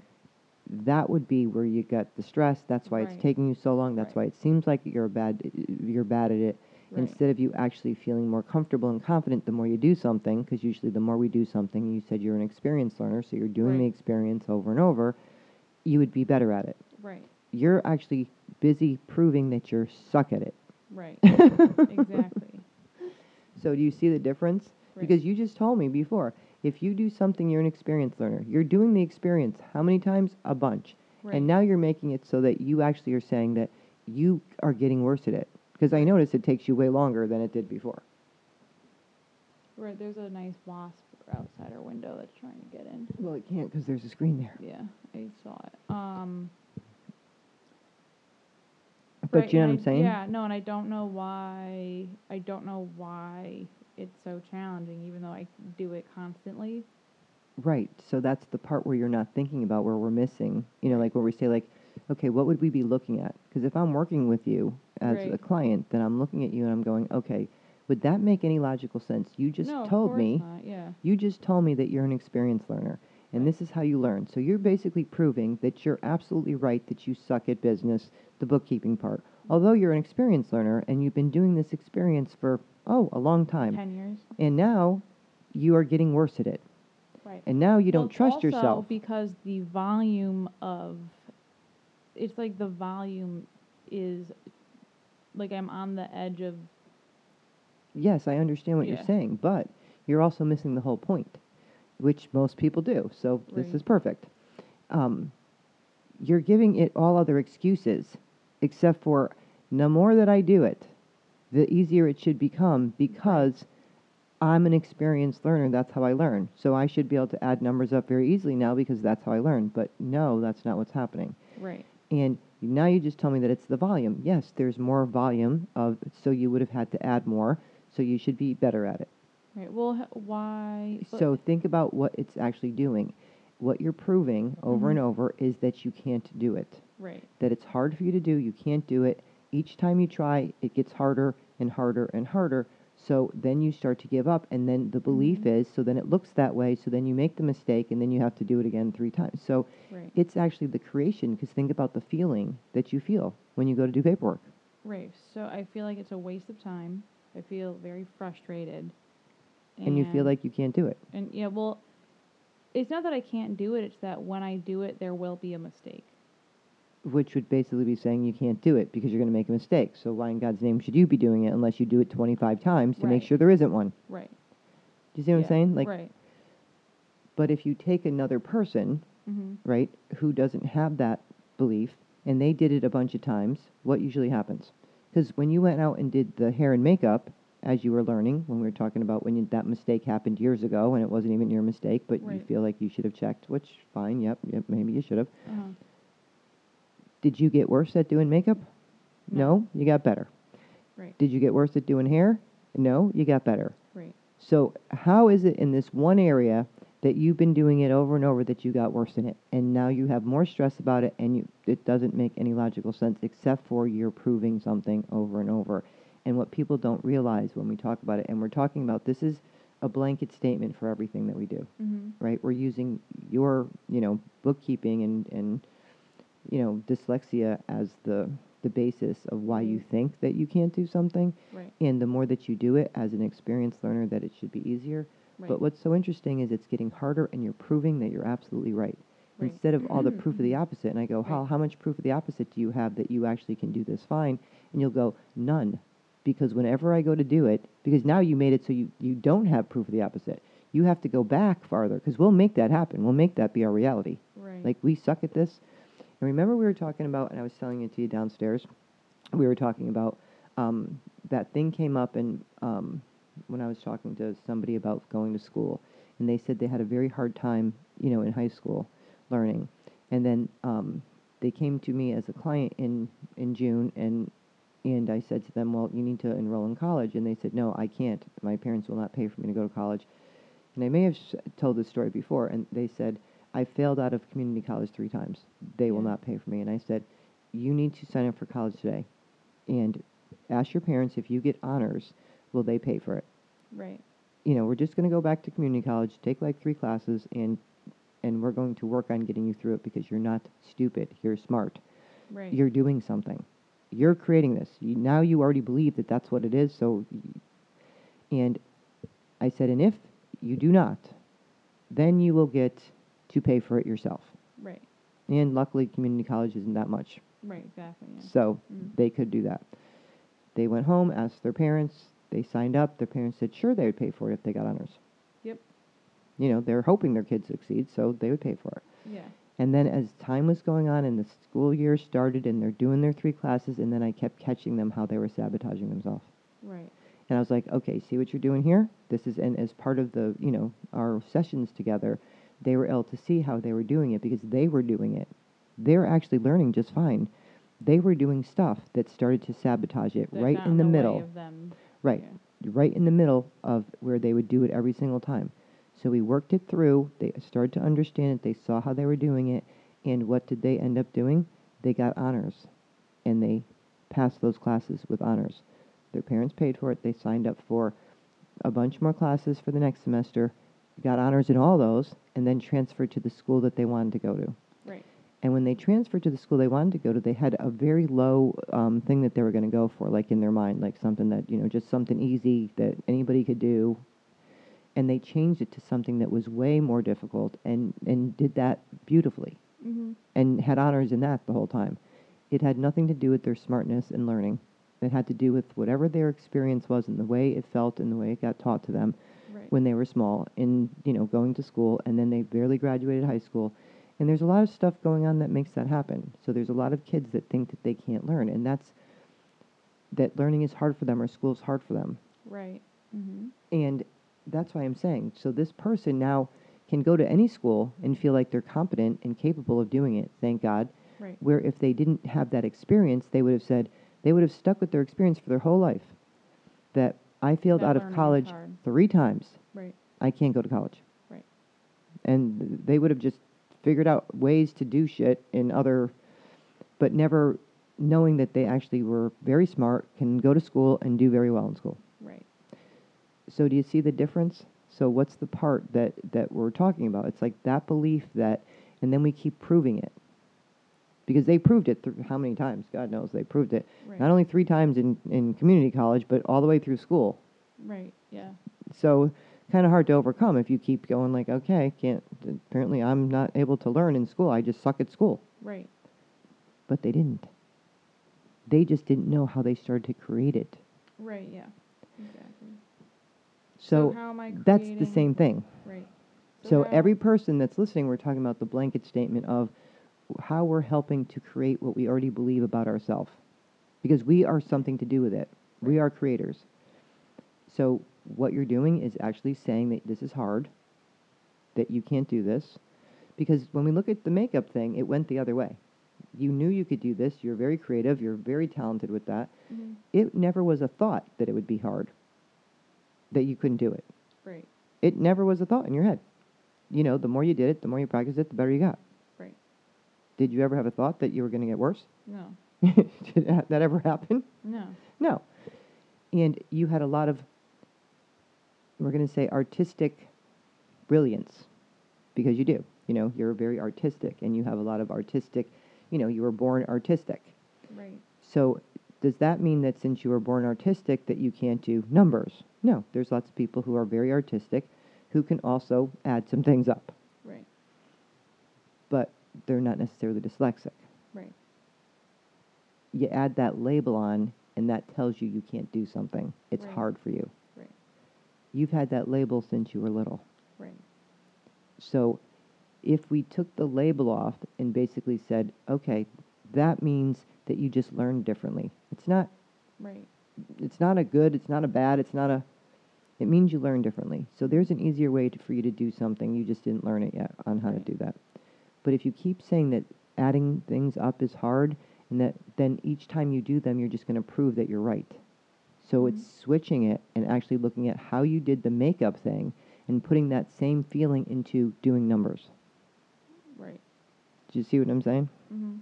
S2: that would be where you get the stress. That's why
S3: Right.
S2: it's taking you so long. That's
S3: Right.
S2: why it seems like you're bad. You're bad at it.
S3: Right.
S2: Instead of you actually feeling more comfortable and confident, the more you do something, because usually the more we do something, you said you're an experienced learner, so you're doing the experience over and over, you would be better at it.
S3: Right.
S2: You're actually busy proving that you're suck at it.
S3: Right. exactly.
S2: So do you see the difference?
S3: Right.
S2: Because you just told me before, if you do something, you're an experienced learner. You're doing the experience how many times? A bunch.
S3: Right.
S2: And now you're making it so that you actually are saying that you are getting worse at it. Because I notice it takes you way longer than it did before.
S3: Right. There's a nice wasp outside our window that's trying to get in.
S2: Well, it can't because there's a screen there.
S3: Yeah, I saw it. Um.
S2: But
S3: right,
S2: you know what I'm
S3: I-
S2: saying?
S3: Yeah, no, and I don't know why. I don't know why it's so challenging, even though I do it constantly.
S2: Right. So that's the part where you're not thinking about where we're missing. You know, like where we say, like, okay, what would we be looking at? Because if I'm working with you as a client, then I'm looking at you and I'm going, okay, would that make any logical sense? You just
S3: no,
S2: told me.
S3: Not. Yeah.
S2: You just told me that you're an experienced learner, and this is how you learn. So you're basically proving that you're absolutely right that you suck at business, the bookkeeping part. Although you're an experienced learner and you've been doing this experience for, oh, a long time.
S3: Ten years.
S2: And now you are getting worse at it.
S3: Right.
S2: And now you don't
S3: it's
S2: trust
S3: also
S2: yourself.
S3: because the volume of. It's like the volume is, like I'm on the edge of.
S2: Yes, I understand what
S3: Yeah.
S2: you're saying, but you're also missing the whole point, which most people do. So this is perfect. Um, you're giving it all other excuses, except for the more that I do it, the easier it should become because I'm an experienced learner. That's how I learn. So I should be able to add numbers up very easily now because that's how I learn. But no, that's not what's happening.
S3: Right.
S2: And now you just tell me that it's the volume. Yes, there's more volume of, so you would have had to add more. So you should be better at it.
S3: Right. Well, why?
S2: So think about what it's actually doing. What you're proving over and
S3: Mhm.
S2: over is that you can't do it.
S3: Right.
S2: That it's hard for you to do. You can't do it. Each time you try, it gets harder and harder and harder. So then you start to give up, and then the belief
S3: Mhm.
S2: is so then it looks that way. So then you make the mistake, and then you have to do it again three times. So
S3: Right.
S2: it's actually the creation. Because think about the feeling that you feel when you go to do paperwork.
S3: Right. So I feel like it's a waste of time. I feel very frustrated.
S2: And you feel like you can't do it.
S3: And yeah, well, it's not that I can't do it, it's that when I do it, there will be a mistake.
S2: which would basically be saying you can't do it because you're going to make a mistake. So why in God's name should you be doing it unless you do it 25 times to make sure there isn't one?
S3: Right.
S2: Do you see what I'm saying? Like,
S3: right.
S2: but if you take another person,
S3: Mm-hmm.
S2: right, who doesn't have that belief and they did it a bunch of times, what usually happens? Because when you went out and did the hair and makeup, as you were learning, when we were talking about when you, that mistake happened years ago and it wasn't even your mistake, but you feel like you should have checked, which fine, yep, yep, maybe you should have.
S3: Uh-huh.
S2: Did you get worse at doing makeup?
S3: No.
S2: no you got better.
S3: Right.
S2: Did you get worse at doing hair? No, you got better.
S3: Right.
S2: So, how is it in this one area that you've been doing it over and over that you got worse in it, and now you have more stress about it, and you, it doesn't make any logical sense except for you're proving something over and over. And what people don't realize when we talk about it, and we're talking about this is a blanket statement for everything that we do,
S3: Mm-hmm.
S2: right? We're using your, you know, bookkeeping and and you know dyslexia as the the basis of why you
S3: Mhm.
S2: think that you can't do something.
S3: Right.
S2: And the more that you do it as an experienced learner, that it should be easier.
S3: Right.
S2: But what's so interesting is it's getting harder, and you're proving that you're absolutely right.
S3: Right.
S2: Instead of all the proof of the opposite, and I go, how how much proof of the opposite do you have that you actually can do this fine? And you'll go, none, because whenever I go to do it, because now you made it so you you don't have proof of the opposite. You have to go back farther, because we'll make that happen. We'll make that be our reality.
S3: Right.
S2: Like we suck at this. And remember we were talking about, and I was telling it to you downstairs. We were talking about um, that thing came up, and um, when I was talking to somebody about going to school, and they said they had a very hard time, you know, in high school, learning. And then um, they came to me as a client in in June, and and I said to them, well, you need to enroll in college, and they said, no, I can't. My parents will not pay for me to go to college. And I may have s- told this story before, and they said, I failed out of community college three times. They will not pay for me. And I said, you need to sign up for college today. And ask your parents if you get honors, will they pay for it?
S3: right.
S2: You know, we're just going to go back to community college, take like three classes, and and we're going to work on getting you through it because you're not stupid. You're smart.
S3: Right.
S2: You're doing something. You're creating this. You, now you already believe that that's what it is. So, and I said, and if you do not, then you will get to pay for it yourself.
S3: right.
S2: And luckily, community college isn't that much.
S3: Right. Exactly. Yeah.
S2: So
S3: Mm.
S2: they could do that. They went home, asked their parents, they signed up. Their parents said sure they would pay for it if they got honors.
S3: Yep.
S2: You know, they're hoping their kids succeed, so they would pay for it.
S3: Yeah.
S2: And then as time was going on and the school year started and they're doing their three classes, and then I kept catching them how they were sabotaging themselves.
S3: Right.
S2: And I was like, okay, see what you're doing here? This is, and as part of the, you know, our sessions together, they were able to see how they were doing it because they were doing it. They were actually learning just fine. They were doing stuff that started to sabotage it
S3: That
S2: right in the
S3: way
S2: middle. Right.
S3: Yeah.
S2: Right in the middle of where they would do it every single time. So we worked it through. They started to understand it. They saw how they were doing it. And what did they end up doing? They got honors. And they passed those classes with honors. Their parents paid for it. They signed up for a bunch more classes for the next semester, got honors in all those, and then transferred to the school that they wanted to go to.
S3: Right.
S2: And when they transferred to the school they wanted to go to, they had a very low um, thing that they were going to go for, like in their mind, like something that, you know, just something easy that anybody could do. And they changed it to something that was way more difficult and, and did that beautifully
S3: Mm-hmm.
S2: and had honors in that the whole time. It had nothing to do with their smartness and learning. It had to do with whatever their experience was and the way it felt and the way it got taught to them
S3: Right.
S2: when they were small in you know going to school and then they barely graduated high school and there's a lot of stuff going on that makes that happen so there's a lot of kids that think that they can't learn and that's that learning is hard for them or school's hard for them
S3: right. Mm-hmm.
S2: and that's why i'm saying so this person now can go to any school and feel like they're competent and capable of doing it thank god
S3: Right.
S2: where if they didn't have that experience they would have said they would have stuck with their experience for their whole life that i failed out of
S3: learning
S2: college
S3: hard.
S2: three times
S3: Right.
S2: I can't go to college.
S3: Right.
S2: And they would have just figured out ways to do shit in other, but never knowing that they actually were very smart, can go to school and do very well in school. So do you see the difference? So what's the part that, that we're talking about? It's like that belief that, and then we keep proving it. Because they proved it through how many times? God knows they proved it.
S3: Right.
S2: Not only three times in, in community college, but all the way through school.
S3: Right. Yeah.
S2: So kind of hard to overcome if you keep going like, okay, can't. Apparently, I'm not able to learn in school. I just suck at school.
S3: Right.
S2: But they didn't. They just didn't know how they started to create it.
S3: Right. Yeah. Exactly.
S2: So,
S3: how am I
S2: that's the
S3: creating-
S2: same thing.
S3: Right.
S2: So
S3: how-
S2: every person that's listening, we're talking about the blanket statement of how we're helping to create what we already believe about ourselves. Because we are something to do with it. We are creators. So what you're doing is actually saying that this is hard, that you can't do this. Because when we look at the makeup thing, it went the other way. You knew you could do this. You're very creative. You're very talented with that.
S3: Mhm.
S2: It never was a thought that it would be hard, that you couldn't do it.
S3: Right.
S2: It never was a thought in your head. You know, the more you did it, the more you practiced it, the better you got.
S3: Right.
S2: Did you ever have a thought that you were going to get worse?
S3: No.
S2: Did that that ever happen?
S3: No.
S2: No. And you had a lot of, we're going to say, artistic brilliance, because you do. You know, you're very artistic, and you have a lot of artistic, you know, you were born artistic.
S3: Right.
S2: So does that mean that since you were born artistic that you can't do numbers? No, there's lots of people who are very artistic who can also add some things up,
S3: Right.
S2: but they're not necessarily dyslexic.
S3: Right.
S2: You add that label on and that tells you you can't do something. It's
S3: Right.
S2: hard for you.
S3: Right.
S2: You've had that label since you were little.
S3: Right.
S2: So if we took the label off and basically said, okay, that means that you just learn differently. It's not
S3: Right.
S2: it's not a good, it's not a bad, it's not a. It means you learn differently. So there's an easier way to, for you to do something. You just didn't learn it yet on how
S3: Right.
S2: to do that. But if you keep saying that adding things up is hard, and that then each time you do them, you're just going to prove that you're right. So it's switching it and actually looking at how you did the makeup thing and putting that same feeling into doing numbers.
S3: Right.
S2: Do you see what I'm saying?
S3: Mm-hmm.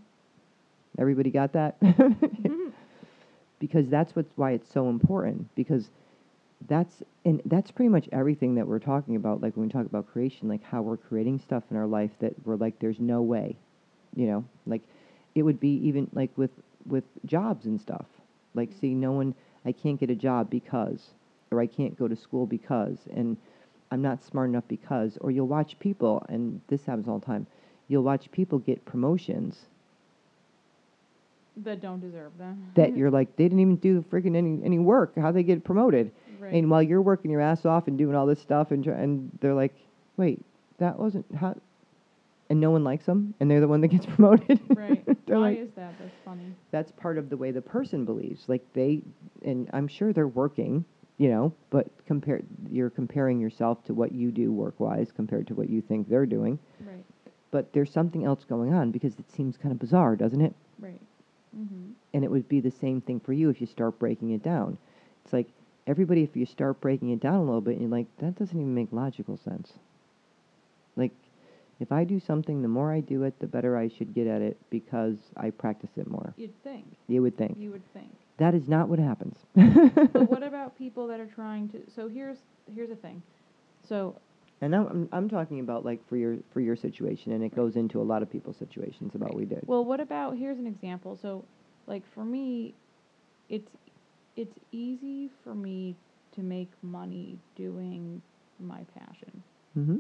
S2: Everybody got that? Mm-hmm. because that's what's why it's so important because that's and that's pretty much everything that we're talking about like when we talk about creation like how we're creating stuff in our life that we're like there's no way you know? Like it would be even like with with jobs and stuff. Like see no one i can't get a job because or i can't go to school because and i'm not smart enough because or you'll watch people and this happens all the time you'll watch people get promotions
S3: That don't deserve them.
S2: that you're like they didn't even do freaking any any work. How they get promoted?
S3: Right.
S2: And while you're working your ass off and doing all this stuff, and try, and they're like, wait, that wasn't how. And no one likes them, and they're the one that gets promoted.
S3: right. Why
S2: like,
S3: is that? That's funny.
S2: that's part of the way the person believes. Like they, and I'm sure they're working, you know, but compare you're comparing yourself to what you do work wise compared to what you think they're doing.
S3: Right.
S2: But there's something else going on because it seems kind of bizarre, doesn't it?
S3: Right. Mm-hmm.
S2: and it would be the same thing for you if you start breaking it down. It's like everybody, if you start breaking it down a little bit, you're like, that doesn't even make logical sense. Like, if I do something, the more I do it, the better I should get at it because I practice it more.
S3: You'd think.
S2: You would think.
S3: You would think.
S2: That is not what happens.
S3: but what about people that are trying to? So here's here's the thing. So
S2: and now I'm, I'm talking about like for your for your situation, and it goes into a lot of people's situations about
S3: Right.
S2: what we did.
S3: Well, what about here's an example. So, like for me, it's it's easy for me to make money doing my passion.
S2: mm-hmm.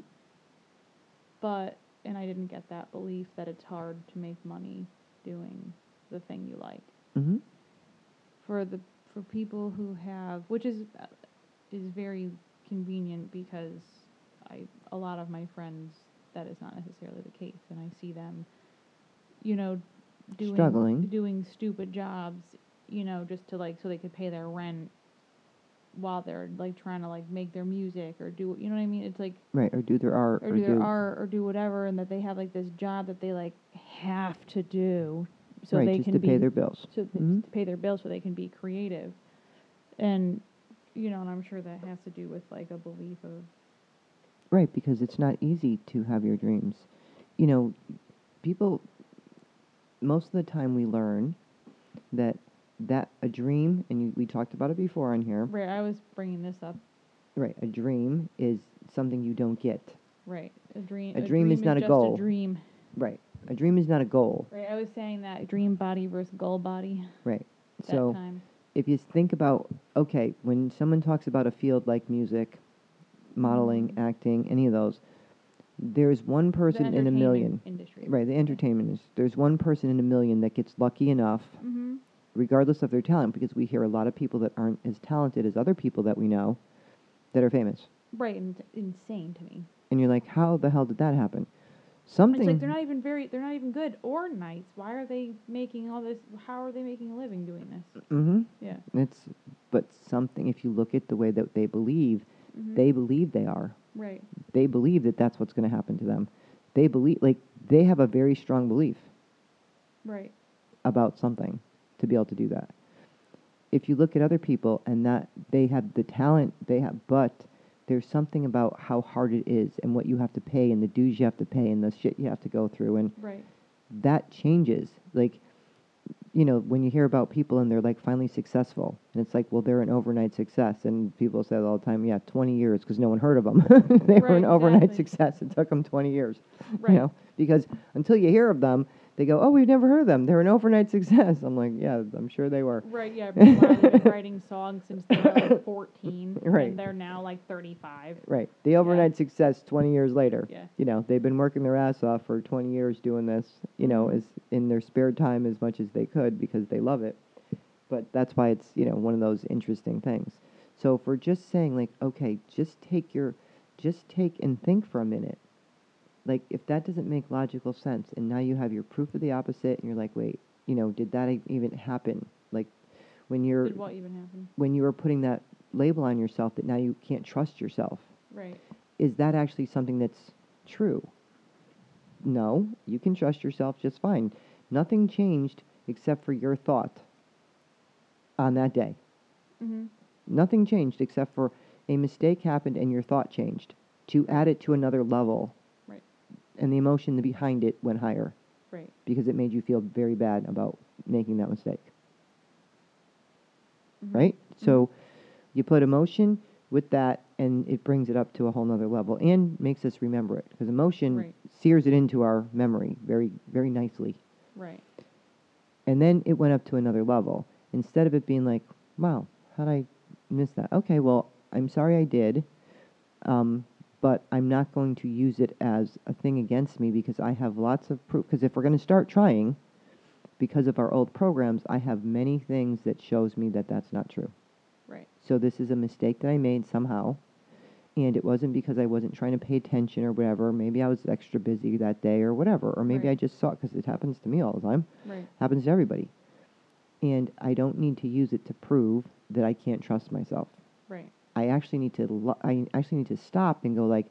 S3: But and I didn't get that belief that it's hard to make money doing the thing you like.
S2: Mm-hmm.
S3: For the for people who have which is uh, is very convenient because I a lot of my friends that is not necessarily the case and I see them you know doing
S2: Struggling.
S3: doing stupid jobs, you know, just to like so they could pay their rent while they're like trying to like make their music or do you know what I mean? It's like
S2: Right, or do their art,
S3: or do their art or do whatever and that they have like this job that they like have to do so
S2: right,
S3: they
S2: just
S3: can
S2: to
S3: be
S2: pay their bills.
S3: so
S2: Mhm.
S3: to pay their bills so they can be creative and you know and i'm sure that has to do with like a belief of
S2: Right, because it's not easy to have your dreams. You know, people, most of the time we learn that that a dream, and you, we talked about it before on here,
S3: right i was bringing this up
S2: right, a dream is something you don't get.
S3: right a dream
S2: A dream is not a goal.
S3: a dream
S2: Right. A dream is not a goal.
S3: right i was saying that dream body versus goal body
S2: Right.
S3: that
S2: so
S3: time
S2: if you think about, okay, when someone talks about a field like music, modeling,
S3: Mm.
S2: acting, any of those. There's one person in a
S3: entertainment
S2: million.
S3: Industry.
S2: Right, the entertainment is there's one person in a million that gets lucky enough,
S3: Mm-hmm.
S2: regardless of their talent, because we hear a lot of people that aren't as talented as other people that we know that are famous.
S3: Right, and it's insane to me.
S2: And you're like, how the hell did that happen? Something
S3: It's like they're not even very, they're not even good or nice. Why are they making all this? How are they making a living doing this?
S2: Mm-hmm.
S3: Yeah.
S2: It's but something if you look at the way that they believe,
S3: Mhm.
S2: they believe they are.
S3: Right.
S2: They believe that that's what's going to happen to them. They believe like they have a very strong belief
S3: Right.
S2: about something to be able to do that. If you look at other people and that they have the talent they have, but there's something about how hard it is and what you have to pay and the dues you have to pay and the shit you have to go through and
S3: Right.
S2: that changes. Like, you know, when you hear about people and they're like finally successful, and it's like, well, they're an overnight success, and people say all the time, yeah, 20 years, because no one heard of them. they were an overnight
S3: exactly.
S2: success. It took them 20 years.
S3: Right.
S2: You know, because until you hear of them, they go, oh, we've never heard of them. They're an overnight success. I'm like, yeah, I'm sure they were.
S3: Right. Yeah. They've been writing songs since they were like 14,
S2: Right.
S3: and they're now like 35.
S2: Right. The overnight success 20 years later.
S3: Yeah.
S2: You know, they've been working their ass off for 20 years doing this, you know,
S3: Mhm.
S2: as in their spare time as much as they could because they love it. But that's why it's, you know, one of those interesting things. So for just saying like, okay, just take your just take and think for a minute. Like if that doesn't make logical sense and now you have your proof of the opposite and you're like, wait, you know, did that even happen? Like when you're
S3: Did what even happen?
S2: when you were putting that label on yourself that now you can't trust yourself
S3: Right.
S2: is that actually something that's true? No, you can trust yourself just fine. Nothing changed except for your thought on that day.
S3: Mm-hmm.
S2: Nothing changed except for a mistake happened and your thought changed to add it to another level. And the emotion behind it went higher
S3: Right.
S2: because it made you feel very bad about making that mistake.
S3: Mhm.
S2: right? So you put emotion with that, and it brings it up to a whole nother level and makes us remember it because emotion
S3: Right.
S2: sears it into our memory very, very nicely.
S3: Right.
S2: And then it went up to another level. Instead of it being like, wow, how'd I miss that? Okay, well, I'm sorry I did, um, but I'm not going to use it as a thing against me because I have lots of proof. Because if we're going to start trying, because of our old programs, I have many things that shows me that that's not true.
S3: Right.
S2: So this is a mistake that I made somehow. And it wasn't because I wasn't trying to pay attention or whatever. Maybe I was extra busy that day or whatever. Or maybe
S3: Right.
S2: I just saw it because it happens to me all the time.
S3: Right.
S2: Happens to everybody. And I don't need to use it to prove that I can't trust myself.
S3: Right.
S2: I actually need to lo- I actually need to stop and go like,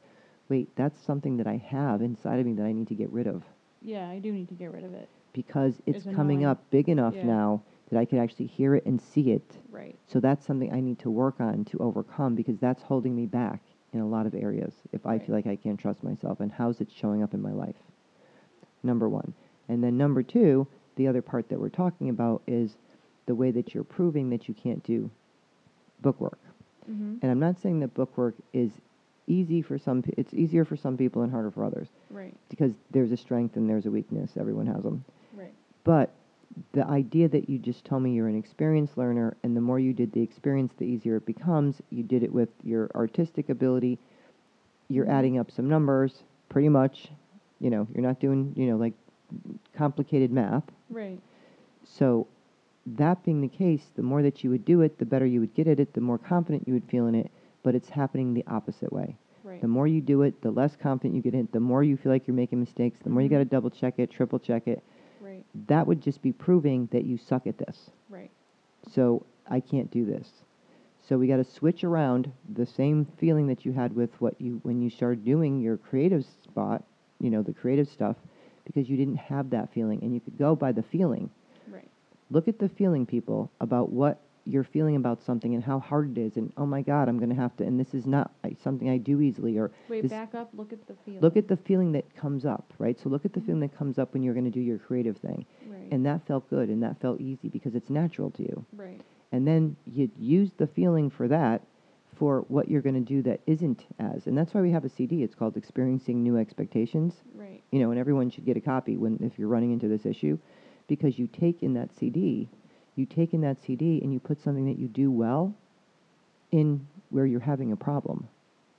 S2: wait, that's something that I have inside of me that I need to get rid of
S3: Yeah, I do need to get rid of it.
S2: because it's
S3: It's
S2: coming
S3: annoying.
S2: up big enough
S3: Yeah.
S2: now that I can actually hear it and see it
S3: Right.
S2: so that's something I need to work on to overcome because that's holding me back in a lot of areas if I
S3: Right.
S2: feel like I can't trust myself and how's it showing up in my life. Number one. And then number two, the other part that we're talking about is the way that you're proving that you can't do bookwork.
S3: Mm-hmm.
S2: And I'm not saying that bookwork is easy for some pe- it's easier for some people and harder for others
S3: Right.
S2: because there's a strength and there's a weakness. Everyone has them.
S3: Right.
S2: But the idea that you just tell me you're an experienced learner, and the more you did the experience, the easier it becomes. You did it with your artistic ability. You're
S3: Mhm.
S2: adding up some numbers, pretty much. You know, you're not doing, you know, like complicated math.
S3: Right.
S2: So, that being the case, the more that you would do it, the better you would get at it, the more confident you would feel in it. But it's happening the opposite way.
S3: Right.
S2: The more you do it, the less confident you get in it, the more you feel like you're making mistakes, the more you
S3: Mhm.
S2: got to double check it, triple check it.
S3: Right.
S2: That would just be proving that you suck at this.
S3: Right.
S2: So I can't do this. So we got to switch around the same feeling that you had with what you when you started doing your creative spot, you know, the creative stuff, because you didn't have that feeling and you could go by the feeling. Look at the feeling people about what you're feeling about something and how hard it is and oh my god, I'm going to have to and this is not uh, something I do easily or
S3: Wait, back up. Look at the feeling.
S2: look at the feeling that comes up, right? So look at the feeling that comes up when you're going to do your creative thing.
S3: Right.
S2: And that felt good and that felt easy because it's natural to you.
S3: right.
S2: And then you use the feeling for that for what you're going to do that isn't as. And that's why we have a CD. It's called Experiencing New Expectations.
S3: Right.
S2: You know, and everyone should get a copy when if you're running into this issue because you take in that CD, you take in that CD and you put something that you do well in where you're having a problem.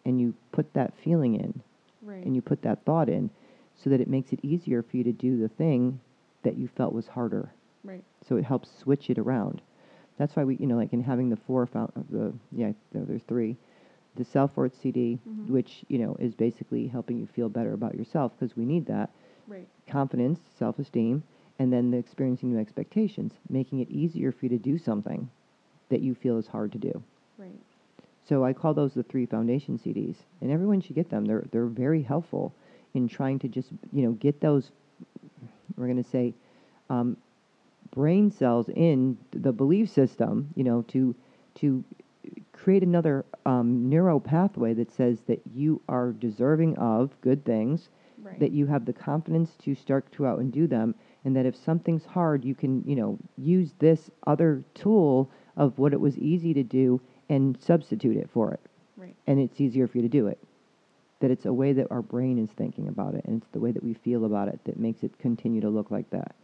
S2: and you put that feeling in
S3: Right.
S2: and you put that thought in so that it makes it easier for you to do the thing that you felt was harder.
S3: right.
S2: So it helps switch it around. That's why we, you know, like in having the four, found, the yeah, no, there's three, the self worth CD,
S3: Mhm.
S2: which you know is basically helping you feel better about yourself because we need that
S3: Right.
S2: confidence, self esteem, and then the experiencing new expectations, making it easier for you to do something that you feel is hard to do.
S3: Right.
S2: So I call those the three foundation CDs, and everyone should get them. They're they're very helpful in trying to just you know get those. We're going to say um, brain cells in the belief system, you know, to to create another um, neural pathway that says that you are deserving of good things,
S3: Right.
S2: that you have the confidence to start to out and do them, and that if something's hard, you can you know use this other tool of what it was easy to do and substitute it for it,
S3: right.
S2: and it's easier for you to do it. That it's a way that our brain is thinking about it, and it's the way that we feel about it that makes it continue to look like that.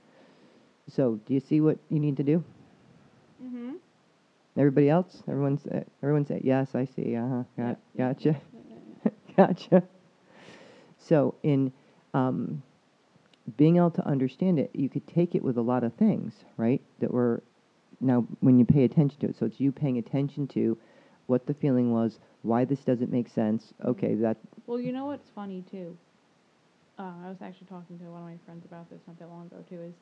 S2: So, do you see what you need to do?
S3: Mm-hmm.
S2: Everybody else? Everyone's uh, everyone say yes. I see. Uh huh. Got,
S3: Yeah,
S2: gotcha. gotcha. So, in um, being able to understand it, you could take it with a lot of things, right? That were now when you pay attention to it. So it's you paying attention to what the feeling was, why this doesn't make sense. Okay, that
S3: Well, you know what's funny too? Uh, I was actually talking to one of my friends about this not that long ago too. Is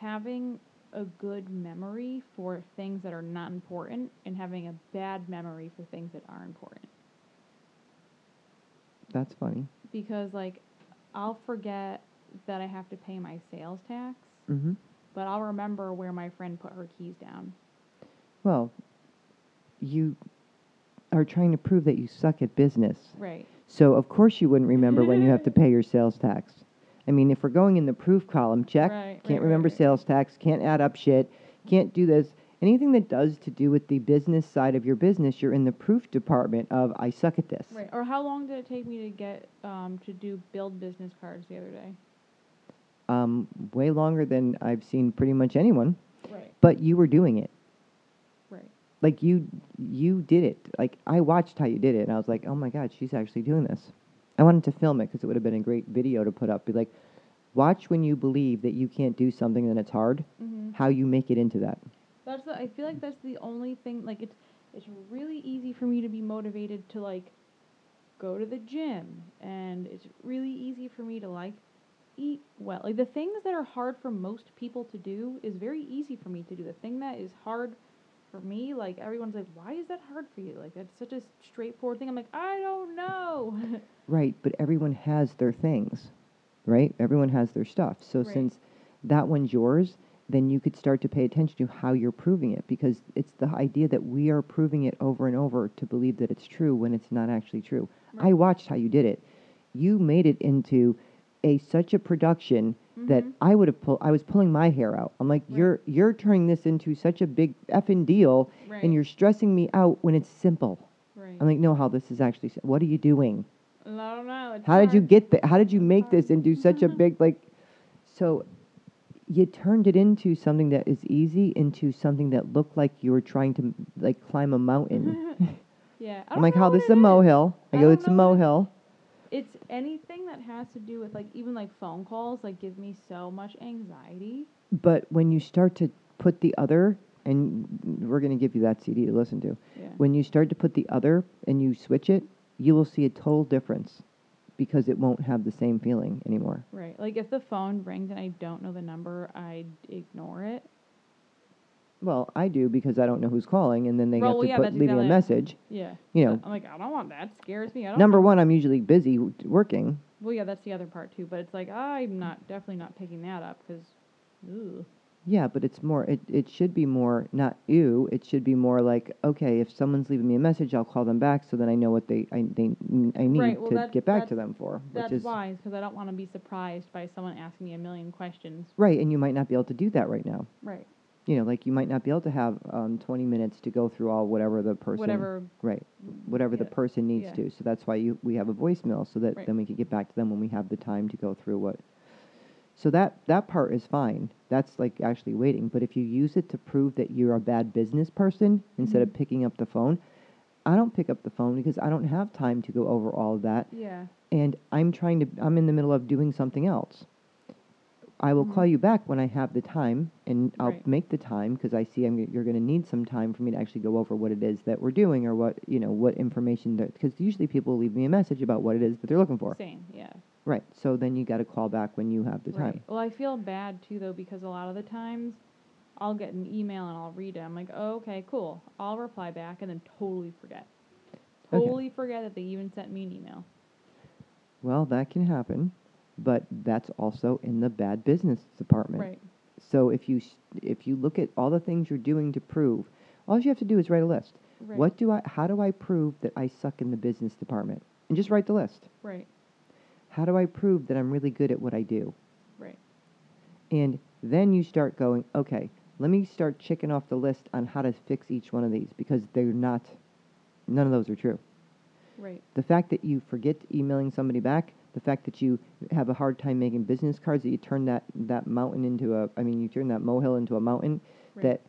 S3: having a good memory for things that are not important and having a bad memory for things that are important.
S2: that's funny.
S3: Because like, I'll forget that I have to pay my sales tax,
S2: Mm-hmm.
S3: but I'll remember where my friend put her keys down.
S2: Well, you are trying to prove that you suck at business.
S3: Right.
S2: So of course you wouldn't remember when you have to pay your sales tax. I mean, if we're going in the proof column, check.
S3: Right,
S2: can't
S3: right,
S2: remember
S3: right,
S2: sales tax. Can't add up shit. Can't do this. Anything that does to do with the business side of your business, you're in the proof department of I suck at this.
S3: Right. Or how long did it take me to get um, to do build business cards the other day?
S2: Um, way longer than I've seen pretty much anyone.
S3: Right.
S2: But you were doing it.
S3: Right.
S2: Like you, you did it. Like I watched how you did it, and I was like, oh my god, she's actually doing this. I wanted to film it because it would have been a great video to put up. Be like, watch when you believe that you can't do something and it's hard,
S3: Mm-hmm.
S2: how you make it into that.
S3: That's the, I feel like that's the only thing like it's it's really easy for me to be motivated to like go to the gym and it's really easy for me to like eat well. Like the things that are hard for most people to do is very easy for me to do. The thing that is hard for me, like everyone's like, "Why is that hard for you?" Like that's such a straightforward thing. I'm like, "I don't know."
S2: Right, but everyone has their things, right? Everyone has their stuff. So
S3: Right.
S2: since that one's yours, then you could start to pay attention to how you're proving it because it's the idea that we are proving it over and over to believe that it's true when it's not actually true. I watched how you did it. You made it into a such a production that
S3: Mhm.
S2: I would have pulled I was pulling my hair out. I'm like,
S3: Right.
S2: you're you're turning this into such a big effing deal
S3: right.
S2: and you're stressing me out when it's simple.
S3: right.
S2: I'm like, no, how this is actually what are you doing?
S3: I don't know.
S2: How did you get that? How did you make
S3: hard.
S2: this into such a big like? So, you turned it into something that is easy into something that looked like you were trying to like climb a mountain.
S3: yeah. I
S2: I'm like, how this is a molehill? I
S3: I
S2: go, it's a
S3: what. It's anything that has to do with like even like phone calls like gives me so much anxiety.
S2: But when you start to put the other, and we're gonna give you that CD to listen to.
S3: Yeah.
S2: When you start to put the other and you switch it, you will see a total difference, because it won't have the same feeling anymore.
S3: Right. Like if the phone rings and I don't know the number, I ignore it.
S2: Well, I do because I don't know who's calling, and then they
S3: Well,
S2: have
S3: well,
S2: to
S3: yeah,
S2: put leave me a message.
S3: Yeah.
S2: You know,
S3: I'm like, I don't want that. Scares me. I don't
S2: Number one, I'm usually busy working.
S3: Well, yeah, that's the other part too. But it's like I'm not definitely not picking that up because,
S2: Yeah, but it's more. It it should be more not you. It should be more like okay, if someone's leaving me a message, I'll call them back so then I know what they I they I need
S3: Right, well,
S2: to
S3: that-
S2: get back to them for.
S3: that's
S2: which is
S3: wise because I don't want to be surprised by someone asking me a million questions.
S2: right, and you might not be able to do that right now.
S3: Right.
S2: You know, like you might not be able to have um, 20 minutes to go through all whatever the person
S3: Whatever.
S2: right whatever the
S3: yeah,
S2: person needs
S3: yeah.
S2: to. So that's why you we have a voicemail so that
S3: Right.
S2: then we can get back to them when we have the time to go through what. So that that part is fine. That's like actually waiting. But if you use it to prove that you're a bad business person instead of
S3: Mhm.
S2: picking up the phone, I don't pick up the phone because I don't have time to go over all of that
S3: Yeah.
S2: and I'm trying to I'm in the middle of doing something else. I will call
S3: Mhm.
S2: you back when I have the time and I'll
S3: Right.
S2: make the time because I see I'm, g- you're going to need some time for me to actually go over what it is that we're doing or what, you know, what information that because usually people leave me a message about what it is that they're looking for.
S3: Same. Yeah.
S2: Right. So then you got to call back when you have the
S3: Right.
S2: time.
S3: Well, I feel bad too though because a lot of the times I'll get an email and I'll read it. I'm like, oh, okay, cool. I'll reply back and then totally forget.
S2: Okay.
S3: Totally forget that they even sent me an email.
S2: Well, that can happen, but that's also in the bad business department.
S3: Right.
S2: So if you s- if you look at all the things you're doing to prove, all you have to do is write a list.
S3: Right.
S2: What do I how do I prove that I suck in the business department? And just write the list.
S3: Right.
S2: How do I prove that I'm really good at what I do?
S3: Right.
S2: And then you start going, okay, let me start checking off the list on how to fix each one of these because they're not none of those are true.
S3: Right.
S2: The fact that you forget emailing somebody back, the fact that you have a hard time making business cards, that you turn that, that mountain into a, I mean, you turn that molehill into a mountain,
S3: Right.
S2: that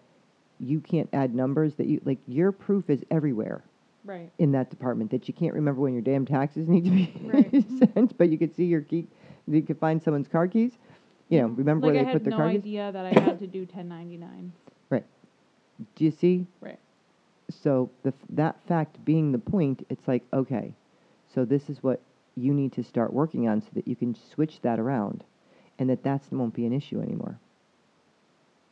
S2: you can't add numbers, that you, like, your proof is everywhere
S3: Right.
S2: in that department, that you can't remember when your damn taxes need to be
S3: Right.
S2: sent, but you could see your key, you could find someone's car keys, you know, remember
S3: like
S2: where
S3: I
S2: they put their
S3: no
S2: car keys?
S3: I had no idea that I had to do 1099.
S2: Right. Do you see?
S3: Right.
S2: So the, that fact being the point, it's like, okay, so this is what you need to start working on so that you can switch that around and that that won't be an issue anymore.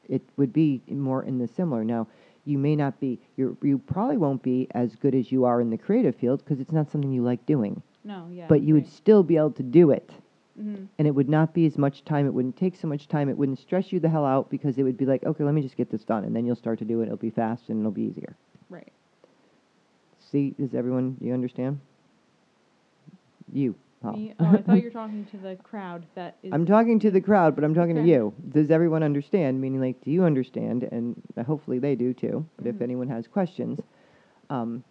S2: It would be more in the similar. Now, you may not be, you you probably won't be as good as you are in the creative field because it's not something you like doing,
S3: No. Yeah.
S2: but you would still be able to do it.
S3: hmm
S2: And it would not be as much time. It wouldn't take so much time. It wouldn't stress you the hell out because it would be like, okay, let me just get this done. And then you'll start to do it. It'll be fast and it'll be easier.
S3: Right.
S2: See, does everyone, do you understand? You.
S3: Me? Oh, I thought you were talking to the crowd. That is.
S2: I'm talking to the crowd, but I'm talking to you. Does everyone understand? Meaning, like, do you understand? And uh, hopefully they do too. But if
S3: Mhm.
S2: anyone has questions, um,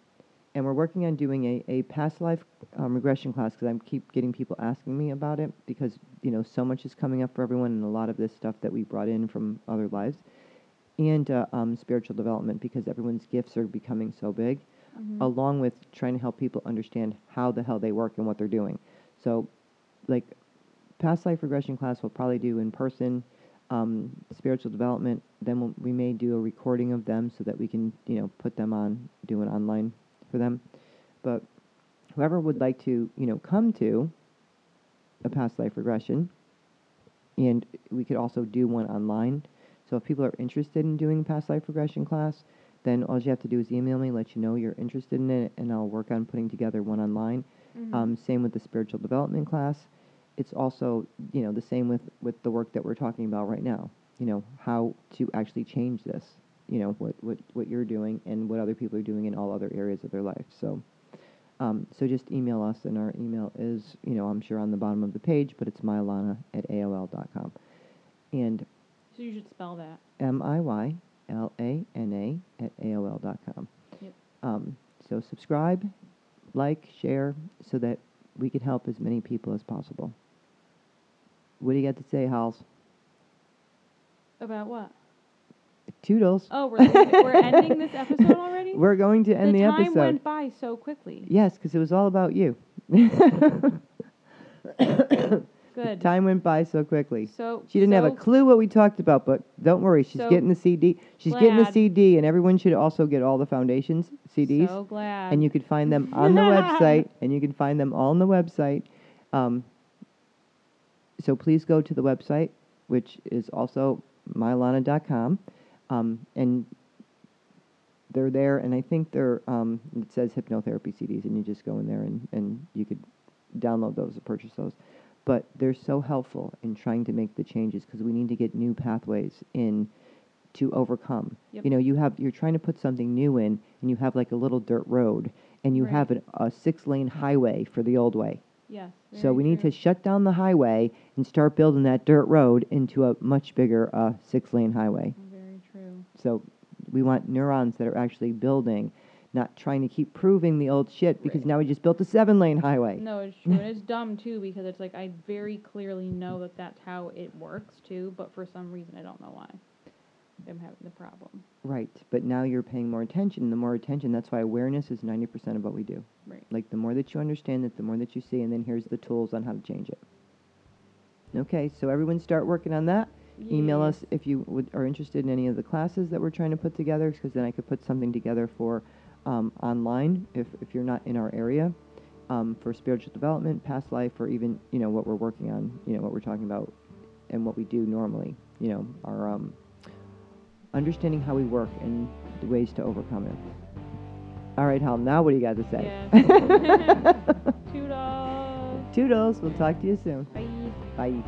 S2: and we're working on doing a, a past life um, regression class because I keep getting people asking me about it because you know so much is coming up for everyone and a lot of this stuff that we brought in from other lives, and uh, um, spiritual development because everyone's gifts are becoming so big
S3: Mhm.
S2: along with trying to help people understand how the hell they work and what they're doing. So, like, past life regression class we'll probably do in person, um, spiritual development. Then we'll, we may do a recording of them so that we can, you know, put them on, do an online for them. But whoever would like to, you know, come to a past life regression, and we could also do one online. So if people are interested in doing past life regression class, then all you have to do is email me, let you know you're interested in it, and I'll work on putting together one online.
S3: Mhm.
S2: Um, same with the spiritual development class. It's also, you know, the same with, with the work that we're talking about right now. You know, how to actually change this. You know, what, what, what you're doing and what other people are doing in all other areas of their life. So, um, so just email us, and our email is, you know, I'm sure on the bottom of the page, but it's mylana at AOL.com. And
S3: so you should spell that.
S2: M I Y L A N A at AOL.com.
S3: Yep.
S2: Um, so subscribe, like, share, so that we can help as many people as possible. What do you got to say, Hals?
S3: About what?
S2: Toodles.
S3: Oh, we're we're ending this episode already.
S2: We're going to end the, episode already.
S3: time
S2: episode.
S3: went by so quickly.
S2: yes, because it was all about you.
S3: Good.
S2: Time went by so quickly.
S3: So
S2: She didn't have a clue what we talked about, but don't worry, she's
S3: So
S2: getting the CD. She's getting the. CD, and everyone should also get all the foundations CDs.
S3: So glad.
S2: and you can find them on the website, and you can find them all on the website. Um, so please go to the website, which is also mylana.com, um, and they're there. And I think they're um, it says hypnotherapy CDs, and you just go in there and, and you could download those or purchase those. But they're so helpful in trying to make the changes because we need to get new pathways in to overcome.
S3: Yep.
S2: You know, you have you're trying to put something new in, and you have like a little dirt road, and you
S3: Right.
S2: have an, a six-lane highway for the old way.
S3: Yes.
S2: so we need to shut down the highway and start building that dirt road into a much bigger uh, six-lane highway.
S3: Very true.
S2: So we want neurons that are actually building, not trying to keep proving the old shit because
S3: Right.
S2: now we just built a seven-lane highway.
S3: No, it's true. and it's dumb too because it's like I very clearly know that that's how it works too, but for some reason I don't know why. Am having the problem.
S2: Right. But now you're paying more attention. The more attention, that's why awareness is 90% of what we do.
S3: Right.
S2: Like the more that you understand it, the more that you see, and then here's the tools on how to change it. Okay, so everyone start working on that. Email us if you would, are interested in any of the classes that we're trying to put together, because then I could put something together for um, online if, if you're not in our area um, for spiritual development, past life, or even you know what we're working on, you know what we're talking about, and what we do normally. You know our um, understanding how we work and the ways to overcome it. All right, Hal. Now what do you got to say?
S3: Yes. Toodles.
S2: Toodles. We'll talk to you soon.
S3: Bye.
S2: Bye.